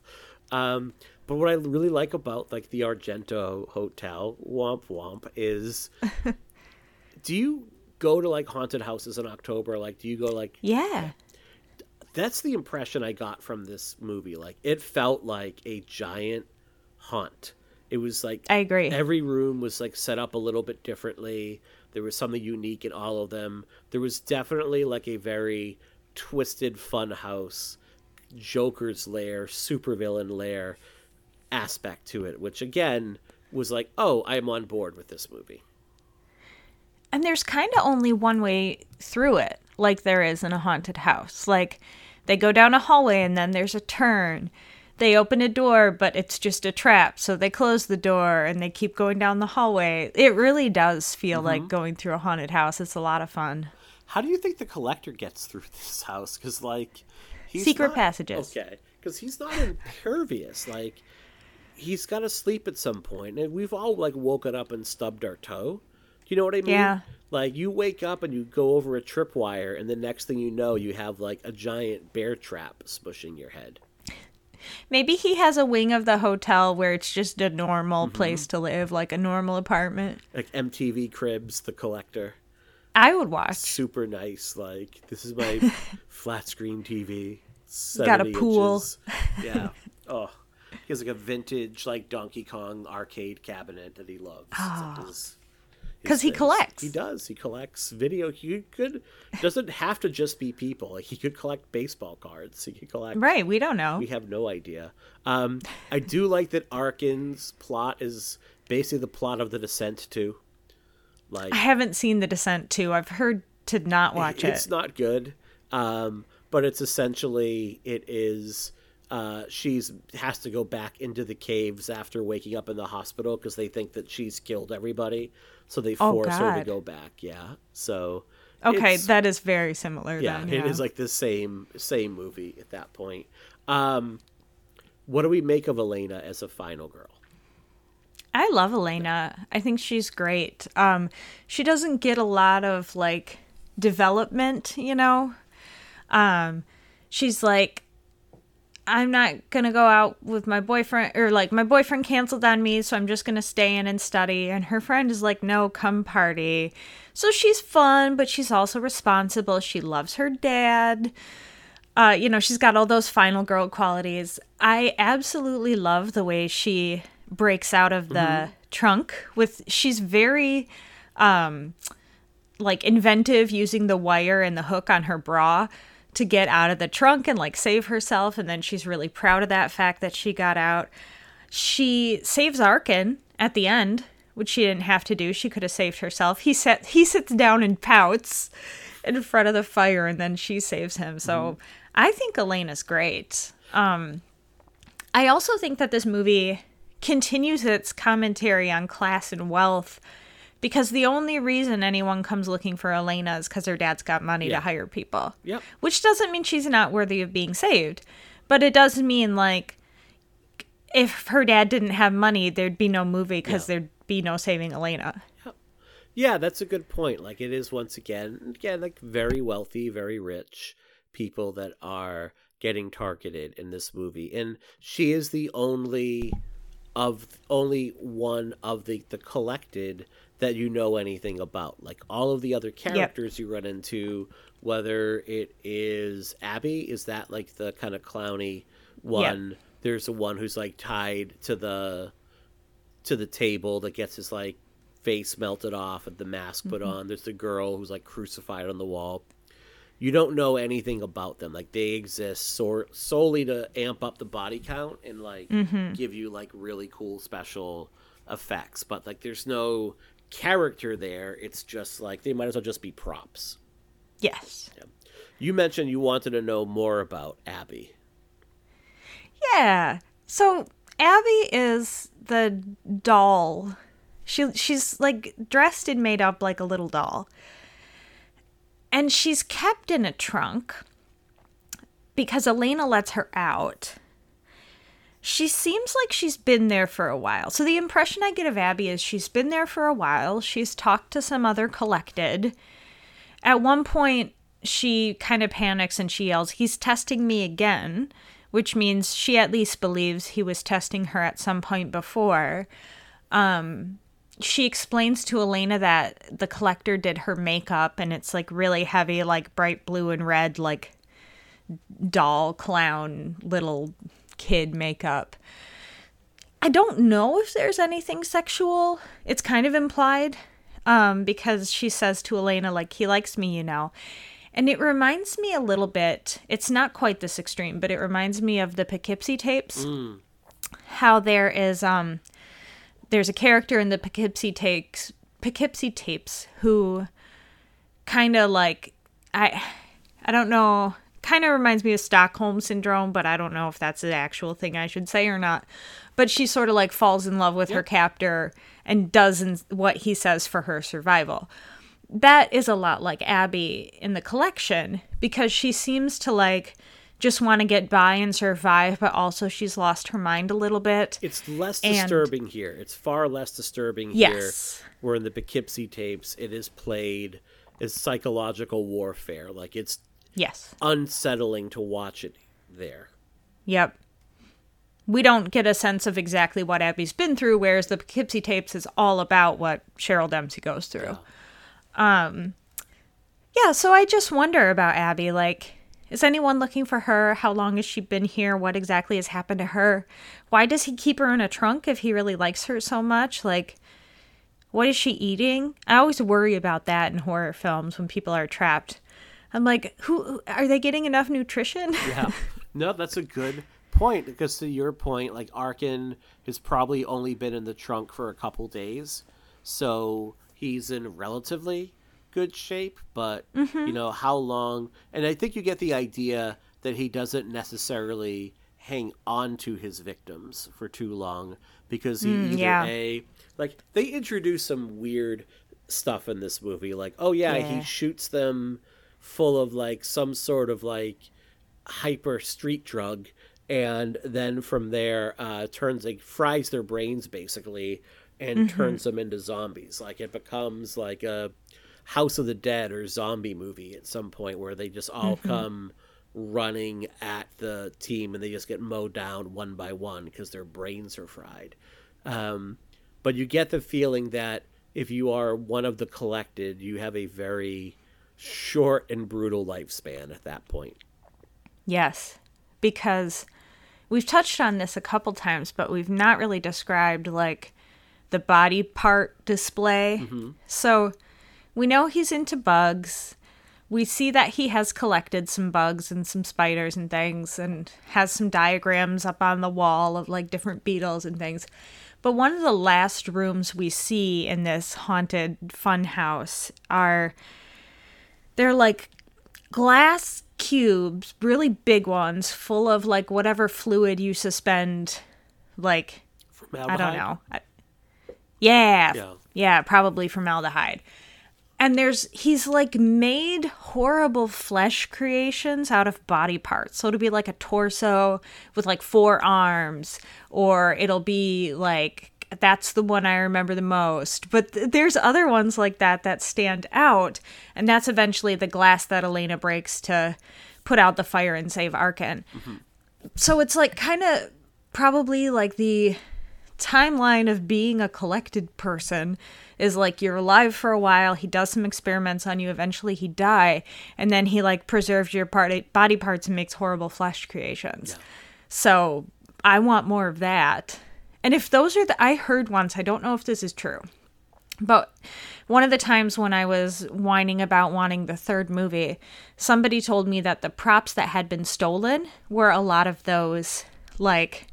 Um, but what I really like about like the Argento Hotel, womp womp, is do you go to like haunted houses in October? Like, do you go like Yeah, that's the impression I got from this movie. Like it felt like a giant haunt. It was like I agree. Every room was like set up a little bit differently. There was something unique in all of them. There was definitely like a very twisted fun house, Joker's lair, supervillain lair aspect to it, which again was like, oh, I'm on board with this movie. And there's kind of only one way through it, like there is in a haunted house. Like They go down a hallway and then there's a turn. They open a door, but it's just a trap. So they close the door and they keep going down the hallway. It really does feel Mm-hmm. like going through a haunted house. It's a lot of fun. How do you think the collector gets through this house? Because like, he's Secret not- passages. Okay, because he's not impervious. like, he's got to sleep at some point, and we've all like woken up and stubbed our toe. You know what I mean? Yeah. Like you wake up and you go over a tripwire, and the next thing you know, you have like a giant bear trap smushing your head. Maybe he has a wing of the hotel where it's just a normal Mm-hmm. place to live, like a normal apartment. Like MTV Cribs, the collector, I would watch. super nice. Like this is my flat screen TV. Got a pool. inches. Yeah. Oh, he has like a vintage like Donkey Kong arcade cabinet that he loves. It's like his- his 'Cause he collects. He does. He collects video. He could doesn't have to just be people. Like he could collect baseball cards. He could collect. Right, we don't know. We have no idea. Um, I do like that Arkin's plot is basically the plot of The Descent too. Like I haven't seen The Descent 2. I've heard to not watch it. It's not good um but it's essentially it is uh she's has to go back into the caves after waking up in the hospital because they think that she's killed everybody so they Oh, force her to go back yeah so Okay, that is very similar yeah, then. it is like the same same movie at that point um what do we make of elena as a final girl I love Elena. I think she's great. Um, she doesn't get a lot of like development, you know. Um, she's like, I'm not gonna go out with my boyfriend, or like my boyfriend canceled on me, so I'm just gonna stay in and study. And her friend is like, No, come party. So she's fun, but she's also responsible. She loves her dad. Uh, you know, she's got all those final girl qualities. I absolutely love the way she breaks out of the trunk with she's very um like inventive using the wire and the hook on her bra to get out of the trunk and like save herself and then she's really proud of that fact that she got out. She saves Arkin at the end, which she didn't have to do. She could have saved herself. He sat he sits down and pouts in front of the fire and then she saves him. So I think Elena's great. Um I also think that this movie continues its commentary on class and wealth because the only reason anyone comes looking for Elena is because her dad's got money Yeah. to hire people. Yep. Which doesn't mean she's not worthy of being saved, but it does mean like if her dad didn't have money, there'd be no movie because Yeah. there'd be no saving Elena. Yeah, that's a good point. Like it is once again, again, like very wealthy, very rich people that are getting targeted in this movie, and she is the only of only one of the the collected that you know anything about. Like all of the other characters you run into, whether it is Abby, is that like the kind of clowny one? There's the one who's like tied to the to the table that gets his like face melted off and the mask put mm-hmm. on. There's the girl who's like crucified on the wall. You don't know anything about them. Like they exist solely to amp up the body count and like mm-hmm. give you like really cool special effects. But like there's no character there. It's just like they might as well just be props. Yes. You mentioned you wanted to know more about Abby. Yeah. So Abby is the doll. She she's like dressed and made up like a little doll. And she's kept in a trunk because Elena lets her out. She seems like she's been there for a while. So the impression I get of Abby is she's been there for a while. She's talked to some other collected. At one point, she kind of panics and she yells, He's testing me again, which means she at least believes he was testing her at some point before. Um, she explains to Elena that the collector did her makeup and it's like really heavy, like bright blue and red, like doll, clown, little kid makeup. I don't know if there's anything sexual. It's kind of implied um, because she says to Elena, like, he likes me, you know. And it reminds me a little bit, it's not quite this extreme, but it reminds me of the Poughkeepsie tapes. How there is, um, there's a character in the Poughkeepsie tapes, Poughkeepsie tapes who kind of like, I, I don't know, kind of reminds me of Stockholm syndrome, but I don't know if that's the actual thing I should say or not. But she sort of like falls in love with her captor and does what he says for her survival. That is a lot like Abby in the collection because she seems to like just want to get by and survive, but also she's lost her mind a little bit. It's less disturbing and, here. It's far less disturbing yes. here. Where in the Poughkeepsie tapes, it is played as psychological warfare. Like it's yes unsettling to watch it there. Yep. We don't get a sense of exactly what Abby's been through, whereas the Poughkeepsie tapes is all about what Cheryl Dempsey goes through. Yeah. Um, yeah. So I just wonder about Abby. Like, is anyone looking for her? How long has she been here? What exactly has happened to her? Why does he keep her in a trunk if he really likes her so much? Like, what is she eating? I always worry about that in horror films when people are trapped. I'm like, who are they getting enough nutrition? yeah. No, that's a good point because to your point, like Arkin has probably only been in the trunk for a couple days, so he's in relatively good shape, but mm-hmm. you know how long? And I think you get the idea that he doesn't necessarily hang on to his victims for too long because he mm, either yeah. a like they introduce some weird stuff in this movie like oh yeah, yeah, he shoots them full of like some sort of like hyper street drug and then from there uh turns like fries their brains basically and mm-hmm. turns them into zombies like it becomes like a House of the Dead or zombie movie at some point where they just all mm-hmm. come running at the team and they just get mowed down one by one because their brains are fried. Um, but you get the feeling that if you are one of the collected, you have a very short and brutal lifespan at that point. Yes, because we've touched on this a couple times, but we've not really described like the body part display. Mm-hmm. So we know he's into bugs. We see that he has collected some bugs and some spiders and things and has some diagrams up on the wall of like different beetles and things. But one of the last rooms we see in this haunted fun house are they're like glass cubes, really big ones, full of like whatever fluid you suspend like I don't know. I, yeah, yeah. Yeah, probably formaldehyde and there's he's like made horrible flesh creations out of body parts so it'll be like a torso with like four arms or it'll be like that's the one i remember the most but th- there's other ones like that that stand out and that's eventually the glass that elena breaks to put out the fire and save arkin mm-hmm. so it's like kind of probably like the timeline of being a collected person is like you're alive for a while he does some experiments on you eventually he die and then he like preserves your part- body parts and makes horrible flesh creations yeah. so i want more of that and if those are the i heard once i don't know if this is true but one of the times when I was whining about wanting the third movie, somebody told me that the props that had been stolen were a lot of those, like,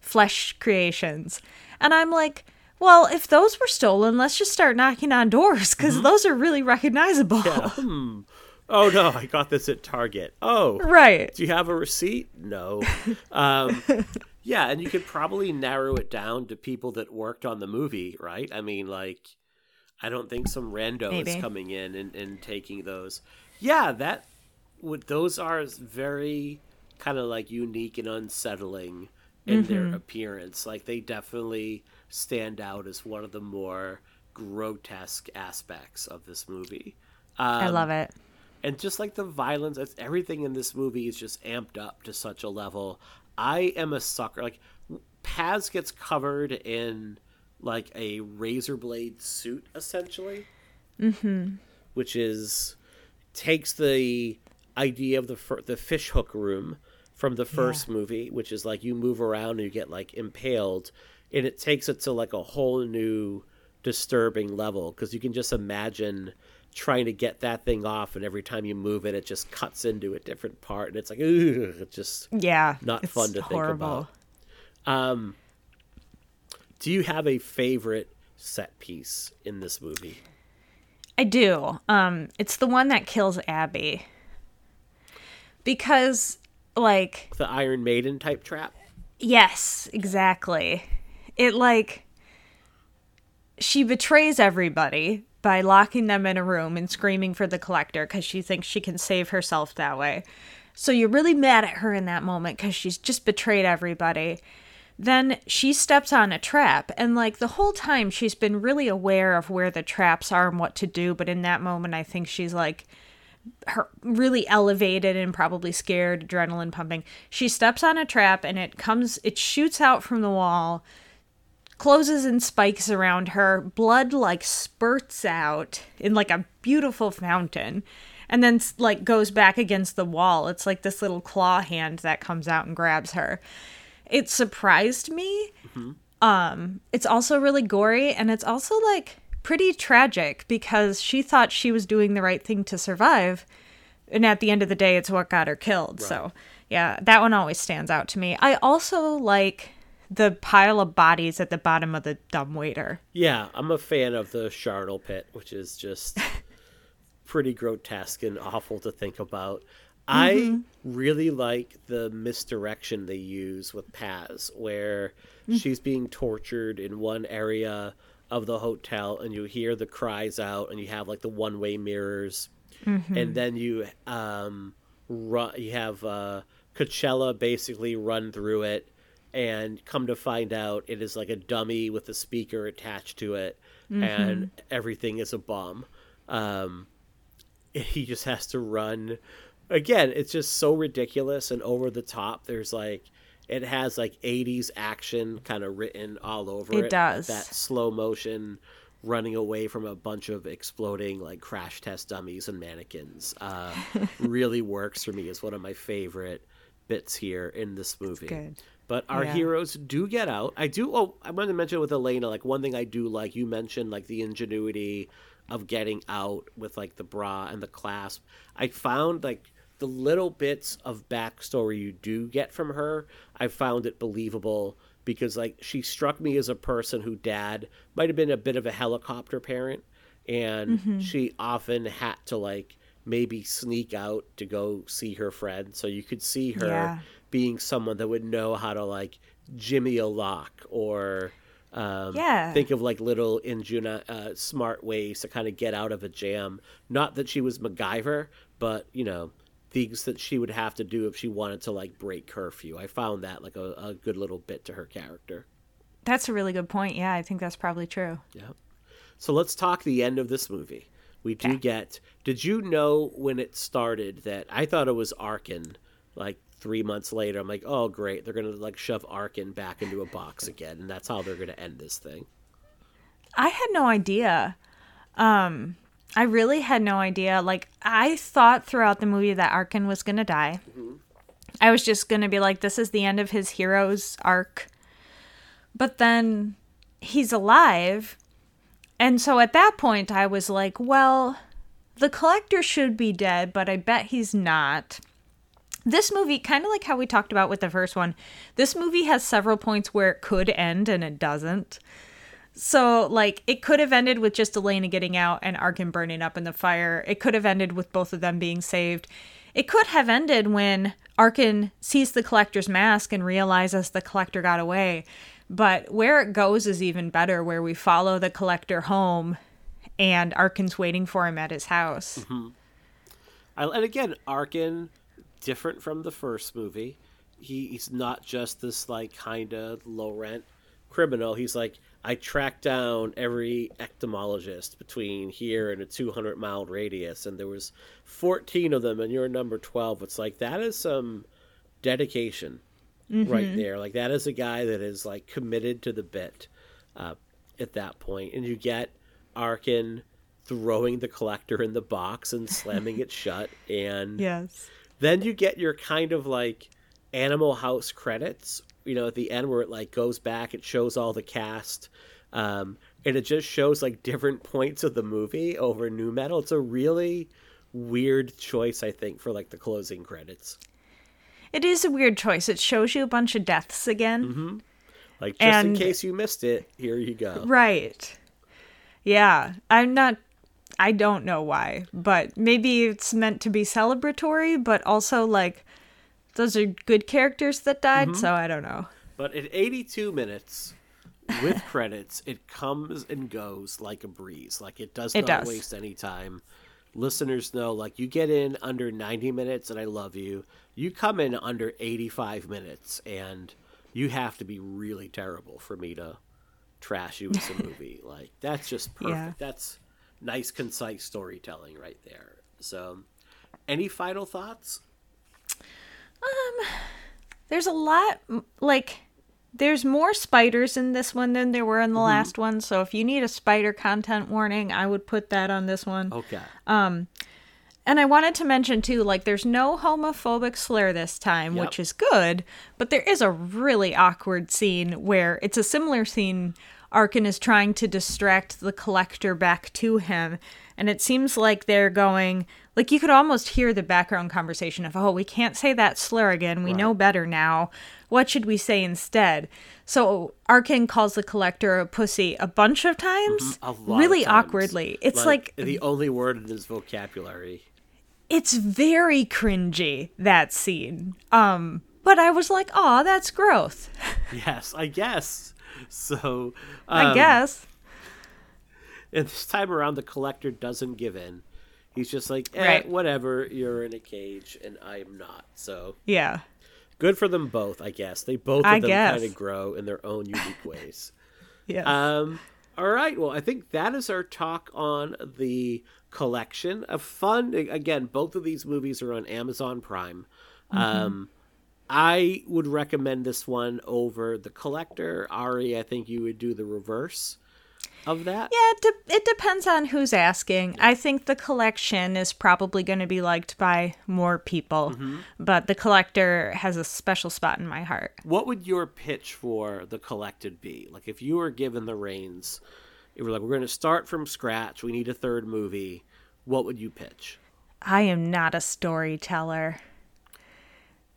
flesh creations. And I'm like, well, if those were stolen, let's just start knocking on doors because mm-hmm. those are really recognizable. Yeah. Hmm. Oh no, I got this at Target. Oh, right. Do you have a receipt? No. um, yeah, and you could probably narrow it down to people that worked on the movie, right? I mean, like, I don't think some rando Maybe. is coming in and, and taking those. Yeah, that would those are very kind of like unique and unsettling in mm-hmm. their appearance. Like they definitely stand out as one of the more grotesque aspects of this movie. Um, I love it. And just like the violence, everything in this movie is just amped up to such a level. I am a sucker. Like Paz gets covered in like a razor blade suit, essentially, mm-hmm. which is takes the idea of the the fish hook room from the first yeah. movie, which is like you move around and you get like impaled, and it takes it to like a whole new disturbing level because you can just imagine trying to get that thing off and every time you move it it just cuts into a different part and it's like ugh, it's just yeah not fun to horrible. think about um do you have a favorite set piece in this movie i do um it's the one that kills abby because like The Iron Maiden type trap. Yes, exactly. It like she betrays everybody by locking them in a room and screaming for the collector because she thinks she can save herself that way. So you're really mad at her in that moment because she's just betrayed everybody. Then she steps on a trap, and like the whole time, she's been really aware of where the traps are and what to do. But in that moment, I think she's like, her really elevated and probably scared, adrenaline pumping. She steps on a trap and it comes, it shoots out from the wall, closes and spikes around her. Blood like spurts out in like a beautiful fountain and then like goes back against the wall. It's like this little claw hand that comes out and grabs her. It surprised me. Mm-hmm. Um, it's also really gory and it's also like pretty tragic because she thought she was doing the right thing to survive. And at the end of the day, it's what got her killed. Right. So, yeah, that one always stands out to me. I also like the pile of bodies at the bottom of the dumbwaiter. Yeah, I'm a fan of the charnel pit, which is just pretty grotesque and awful to think about. Mm-hmm. I really like the misdirection they use with Paz, where mm-hmm. she's being tortured in one area of the hotel and you hear the cries out and you have like the one way mirrors mm-hmm. and then you um run you have uh Lucello basically run through it and come to find out it is like a dummy with a speaker attached to it mm-hmm. and everything is a bomb um he just has to run again it's just so ridiculous and over the top there's like it has like 80s action kind of written all over it. It does. That slow motion running away from a bunch of exploding like crash test dummies and mannequins uh, really works for me. It's one of my favorite bits here in this movie. But our yeah. heroes do get out. I do. Oh, I wanted to mention with Elena, like one thing I do like. You mentioned like the ingenuity of getting out with like the bra and the clasp. I found like the little bits of backstory you do get from her, I found it believable because like she struck me as a person who dad might have been a bit of a helicopter parent and mm-hmm. she often had to like maybe sneak out to go see her friend so you could see her yeah. Being someone that would know how to like jimmy a lock or um, yeah. think of like little ingenu- uh, smart ways to kind of get out of a jam not that she was macgyver but you know things that she would have to do if she wanted to like break curfew. I found that like a, a good little bit to her character. That's a really good point. Yeah, I think that's probably true. Yeah. So let's talk the end of this movie. We do okay. get. Did you know when it started that I thought it was Arkin? Like three months later, I'm like, oh great, they're gonna like shove Arkin back into a box again, and that's how they're gonna end this thing. I had no idea. Um, I really had no idea. Like, I thought throughout the movie that Arkin was going to die. Mm-hmm. I was just going to be like, this is the end of his hero's arc. But then he's alive. And so at that point, I was like, well, the collector should be dead, but I bet he's not. This movie, kind of like how we talked about with the first one, this movie has several points where it could end and it doesn't. So, like, it could have ended with just Elena getting out and Arkin burning up in the fire. It could have ended with both of them being saved. It could have ended when Arkin sees the collector's mask and realizes the collector got away. But where it goes is even better, where we follow the collector home and Arkin's waiting for him at his house. Mm-hmm. and again, Arkin, different from the first movie. He, he's not just this, like, kind of low rent criminal. He's like, I tracked down every entomologist between here and a 200 mile radius, and there was 14 of them, and you're number 12. It's like that is some dedication mm-hmm. right there. Like that is a guy that is like committed to the bit uh, at that point. point, and you get Arkin throwing the collector in the box and slamming it shut, and yes, then you get your kind of like Animal House credits you know at the end where it like goes back it shows all the cast um, and it just shows like different points of the movie over new metal. It's a really weird choice i think for like the closing credits. It is a weird choice. It shows you a bunch of deaths again. Mm-hmm. like just and... in case you missed it here you go. Right. Yeah. I'm not I don't know why, but maybe it's meant to be celebratory, but also like those are good characters that died, Mm-hmm. so I don't know. But at 82 minutes with credits, it comes and goes like a breeze. Like it does It not does. waste any time. Listeners know, like you get in under 90 minutes, and I love you. You come in under 85 minutes, and you have to be really terrible for me to trash you as a movie. like that's just perfect. Yeah. That's nice, concise storytelling right there. So, any final thoughts? Um, there's a lot like there's more spiders in this one than there were in the Mm-hmm. last one, so if you need a spider content warning, I would put that on this one. Okay. Um, and I wanted to mention too, like there's no homophobic slur this time, Yep. which is good, but there is a really awkward scene where it's a similar scene Arkin is trying to distract the collector back to him, and it seems like they're going like you could almost hear the background conversation of, "Oh, we can't say that slur again. We know better now. What should we say instead?" So Arkin calls the collector a pussy a bunch of times, Mm-hmm. A lot of really times. awkwardly. It's like the only word in his vocabulary. it's very cringy that scene um but i was like oh that's growth Yes, I guess. So, i um, guess And this time around, the collector doesn't give in. He's just like, eh, Right. whatever. You're in a cage, and I am not. So yeah good for them both, I guess. They both of I them kind of grow in their own unique ways. yeah Um, all right. Well, I think that is our talk on the collection of fun. Again, both of these movies are on Amazon Prime. Um, I would recommend this one over the collector. Ari, I think you would do the reverse of that. yeah it, de- it depends on who's asking i think the collection is probably going to be liked by more people Mm-hmm. but the collector has a special spot in my heart What would your pitch for the collected be? Like, if you were given the reins, if we're like, we're going to start from scratch. We need a third movie. What would you pitch? i am not a storyteller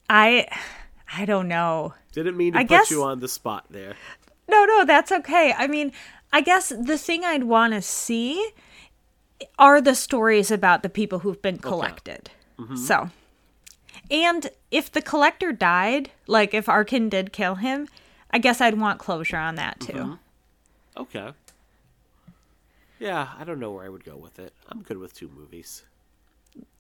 i i don't know Didn't mean to I put guess- you on the spot there. No, no, that's okay. I mean, I guess the thing I'd want to see are the stories about the people who've been collected. Mm-hmm. So, and if the collector died, like if Arkin did kill him, I guess I'd want closure on that too. Mm-hmm. Okay. Yeah, I don't know where I would go with it. I'm good with two movies.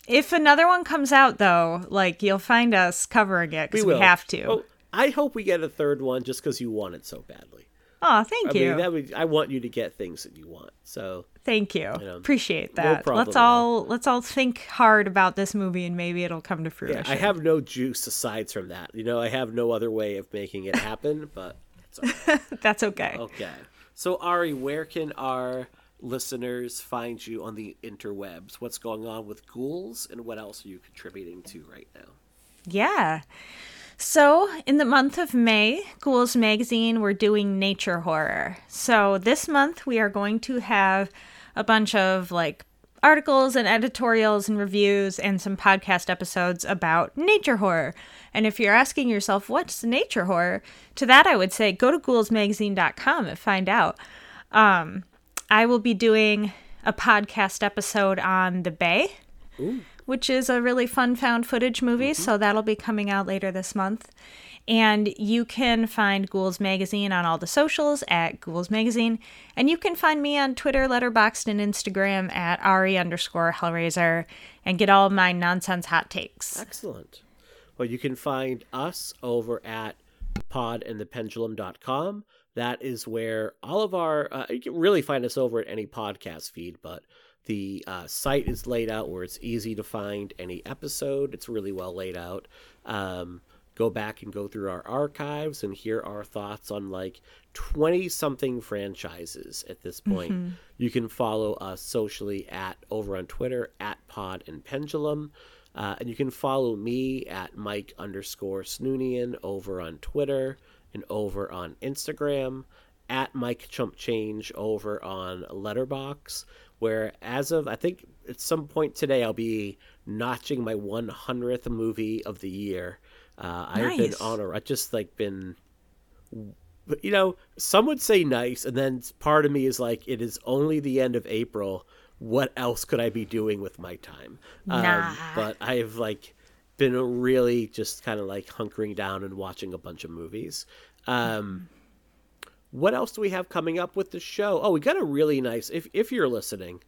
If another one comes out, though, like you'll find us covering it because we, will. have to. Oh, I hope we get a third one just because you want it so badly. Oh, thank I you. mean, that would, I want you to get things that you want. So Thank you. know, Appreciate that. problem let's all. let's all think hard about this movie and maybe it'll come to yeah, fruition. I have no juice aside from that. You know, I have no other way of making it happen. but right. That's okay. okay. So Ari, where can our listeners find you on the interwebs? What's going on with ghouls, and what else are you contributing to right now? Yeah. So, in the month of May, Ghouls Magazine, we're doing nature horror. So, this month we are going to have a bunch of like articles and editorials and reviews and some podcast episodes about nature horror. And if you're asking yourself, what's nature horror? To that, I would say go to ghoulsmagazine.com and find out. Um, I will be doing a podcast episode on The Bay which is a really fun found footage movie. Mm-hmm. So that'll be coming out later this month. And you can find Ghouls Magazine on all the socials at Ghouls Magazine. And you can find me on Twitter, Letterboxd, and Instagram at Ari underscore Hellraiser and get all my nonsense hot takes. Excellent. Well, you can find us over at podandthependulum.com. That is where all of our, uh, you can really find us over at any podcast feed, but the uh, site is laid out where it's easy to find any episode. It's really well laid out. Um, go back and go through our archives and hear our thoughts on like 20 something franchises at this point. You can follow us socially at over on Twitter at Pod and Pendulum. Uh, and you can follow me at Mike underscore Snoonian over on Twitter and over on Instagram, at Mike Chump Change over on Letterboxd, where as of I think at some point today I'll be notching my 100th movie of the year. Uh, I've been Nice. on a, I've just like been you know, some would say nice, and then part of me is like, it is only the end of April. what else could I be doing with my time? Nah. Um, but I've like been really just kind of like hunkering down and watching a bunch of movies. Um, what else do we have coming up with the show? Oh, we got a really nice. If if you're listening,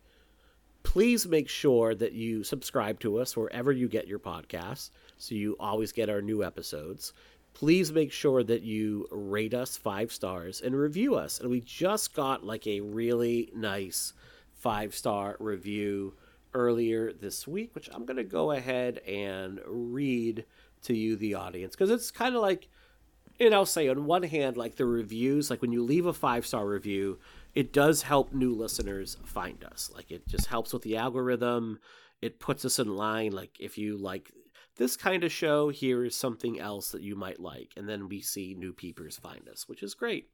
please make sure that you subscribe to us wherever you get your podcasts, so you always get our new episodes. Please make sure that you rate us five stars and review us. And we just got like a really nice five star review earlier this week, which I'm going to go ahead and read to you, the audience, because it's kind of like and I'll say on one hand, like the reviews, like when you leave a five star review, it does help new listeners find us. Like it just helps with the algorithm. It puts us in line. Like if you like this kind of show, here is something else that you might like. And then we see new peepers find us, which is great.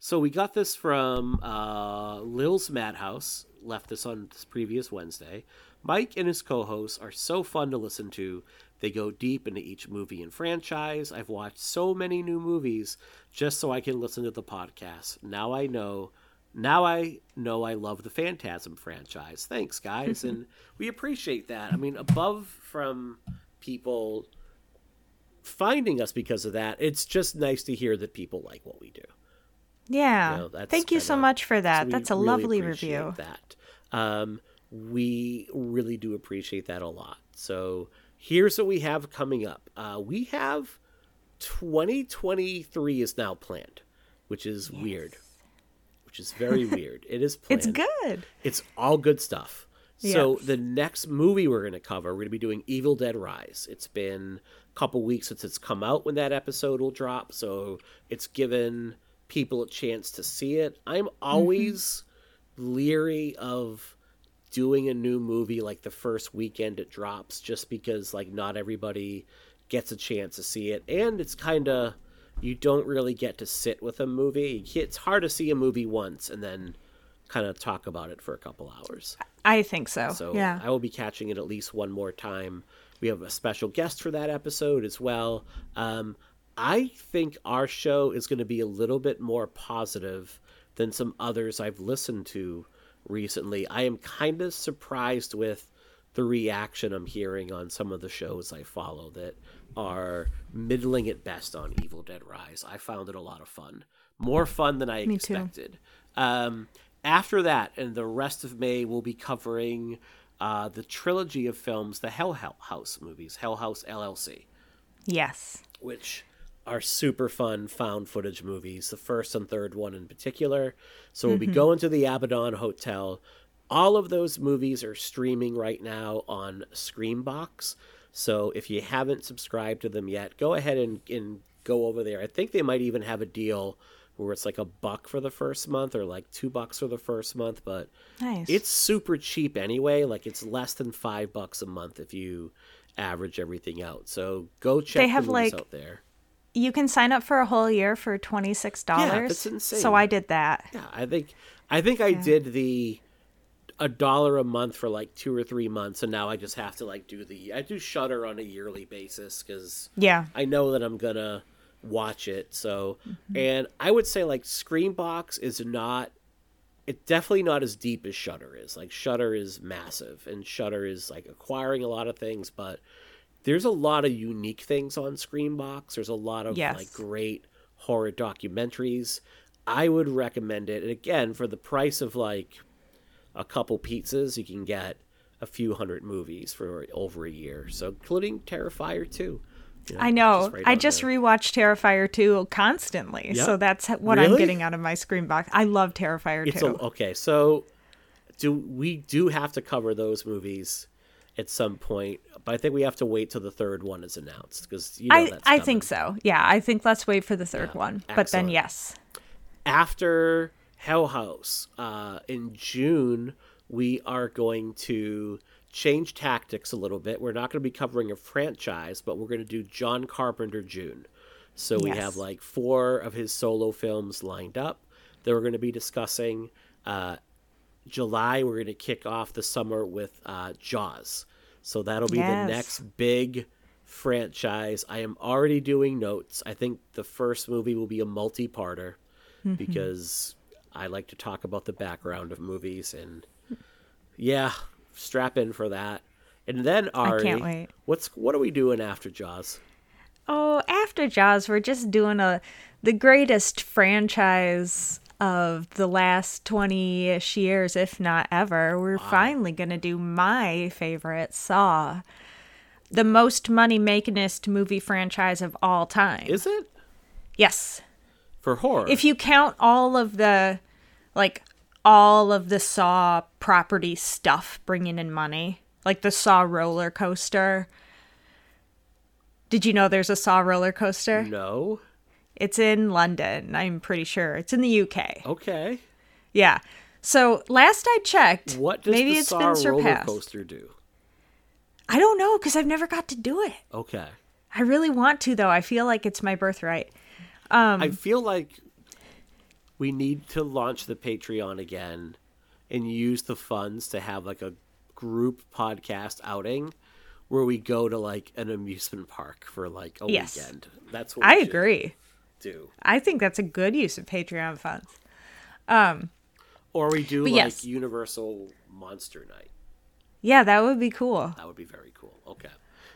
So we got this from uh, Lil's Madhouse, left this on this previous Wednesday. Mike and his co hosts are so fun to listen to. They go deep into each movie and franchise. I've watched so many new movies just so I can listen to the podcast. Now I know. Now I know I love the Phantasm franchise. Thanks, guys, and we appreciate that. I mean, above from people finding us because of that, it's just nice to hear that people like what we do. Yeah. You know, Thank you so kinda- much for that. so That's a really lovely review. That um, we really do appreciate that a lot. So here's what we have coming up. Uh, we have 2023 is now planned, which is weird. Which is very weird. It is planned. It's good. It's all good stuff. So Yes. the next movie we're going to cover, we're going to be doing Evil Dead Rise. It's been a couple weeks since it's come out when that episode will drop, so it's given people a chance to see it. I'm always leery of doing a new movie like the first weekend it drops just because like not everybody gets a chance to see it and it's kind of you don't really get to sit with a movie. It's hard to see a movie once and then kind of talk about it for a couple hours. I think so. So yeah. I will be catching it at least one more time. We have a special guest for that episode as well. Um, I think our show is going to be a little bit more positive than some others I've listened to recently. I am kind of surprised with the reaction I'm hearing on some of the shows I follow that are middling at best on Evil Dead Rise. I found it a lot of fun. More fun than I Me too. expected. Um, after that, and the rest of May, we'll be covering uh, the trilogy of films, the Hell House movies, Hell House LLC, yes. which are super fun found footage movies, the first and third one in particular. So we'll be mm-hmm. going to the Abaddon Hotel. All of those movies are streaming right now on Screambox. So if you haven't subscribed to them yet, go ahead and, and go over there. I think they might even have a deal where it's like a buck for the first month or like two bucks for the first month, but Nice. it's super cheap anyway. Like it's less than five bucks a month if you average everything out. So go check They have, the movies like, out there. You can sign up for a whole year for twenty six dollars. Yeah, that's insane. So I did that. Yeah, I think I think I did the a dollar a month for like two or three months, and now I just have to like do the I do Shutter on a yearly basis because Yeah. I know that I'm gonna watch it. So, Mm-hmm. and I would say like Screambox is not. It's definitely not as deep as Shutter is. Like Shutter is massive, and Shutter is like acquiring a lot of things, but there's a lot of unique things on Screambox. There's a lot of Yes. like great horror documentaries. I would recommend it. And again, for the price of like a couple pizzas, you can get a few hundred movies for over a year. So including Terrifier 2. You I know. just right I just there. rewatched Terrifier 2 constantly. Yep. So that's what I'm getting out of my Screambox. I love Terrifier It's 2. a, okay, so do we do have to cover those movies at some point, but I think we have to wait till the third one is announced because you know I, that's I think so. Yeah, I think let's wait for the third one. But then, yes. after Hell House uh, in June, we are going to change tactics a little bit. We're not going to be covering a franchise, but we're going to do John Carpenter June. So we Yes. have like four of his solo films lined up that we're going to be discussing. Uh, July, we're going to kick off the summer with uh, Jaws. So that'll be Yes. the next big franchise. I am already doing notes. I think the first movie will be a multi parter because I like to talk about the background of movies and Yeah, strap in for that. And then Ari. What's what are we doing after Jaws? Oh, after Jaws, we're just doing a the greatest franchise of the last 20-ish years, if not ever. We're finally going to do my favorite Saw. The most money makingest movie franchise of all time. Is it yes. for horror? If you count all of the like all of the Saw property stuff bringing in money, like the Saw roller coaster. Did you know there's a Saw roller coaster? no. It's in London, I'm pretty sure. It's in the UK. Okay. Yeah. So last I checked, What does maybe the it's been roller surpassed. coaster do? I don't know because I've never got to do it. Okay. I really want to though. I feel like it's my birthright. Um, I feel like we need to launch the Patreon again and use the funds to have like a group podcast outing where we go to like an amusement park for like a Yes. weekend. That's what we I agree. do. I think that's a good use of Patreon funds. Um, Or we do like yes. Universal Monster Night. Yeah, that would be cool. That would be very cool. Okay.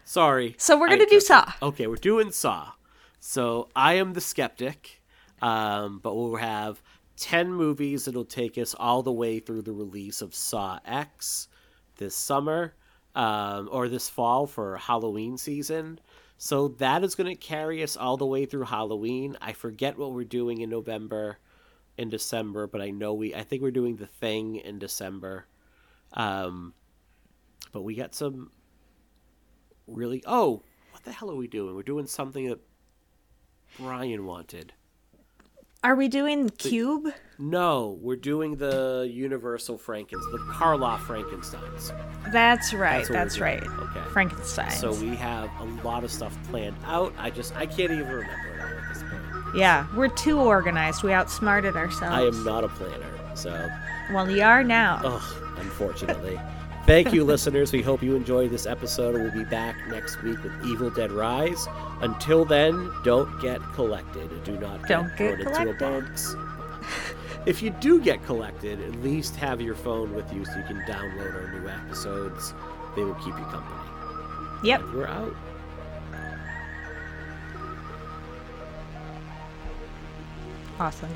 Sorry. So we're gonna do. Saw. Okay, we're doing Saw. So I am the skeptic, um, but we'll have 10 movies that'll take us all the way through the release of Saw X this summer um, or this fall for Halloween season. So that is going to carry us all the way through Halloween. I forget what we're doing in November in December, but I know we I think we're doing the thing in December. Um but we got some really oh, what the hell are we doing? We're doing something that Brian wanted. Are we doing Cube? No, we're doing the Universal Frankenstein, the Karloff Frankensteins. That's right. That's That's, right. Okay. Frankenstein. So we have a lot of stuff planned out. I just I can't even remember it all at this point. yeah, we're too organized. We outsmarted ourselves. I am not a planner, so Well, you are now. Ugh, unfortunately. Thank you, listeners. We hope you enjoyed this episode. We'll be back next week with Evil Dead Rise. Until then, don't get collected. Do not get Don't get thrown into a collected. box. if you do get collected, at least have your phone with you so you can download our new episodes. They will keep you company. Yep. And we're out. Awesome.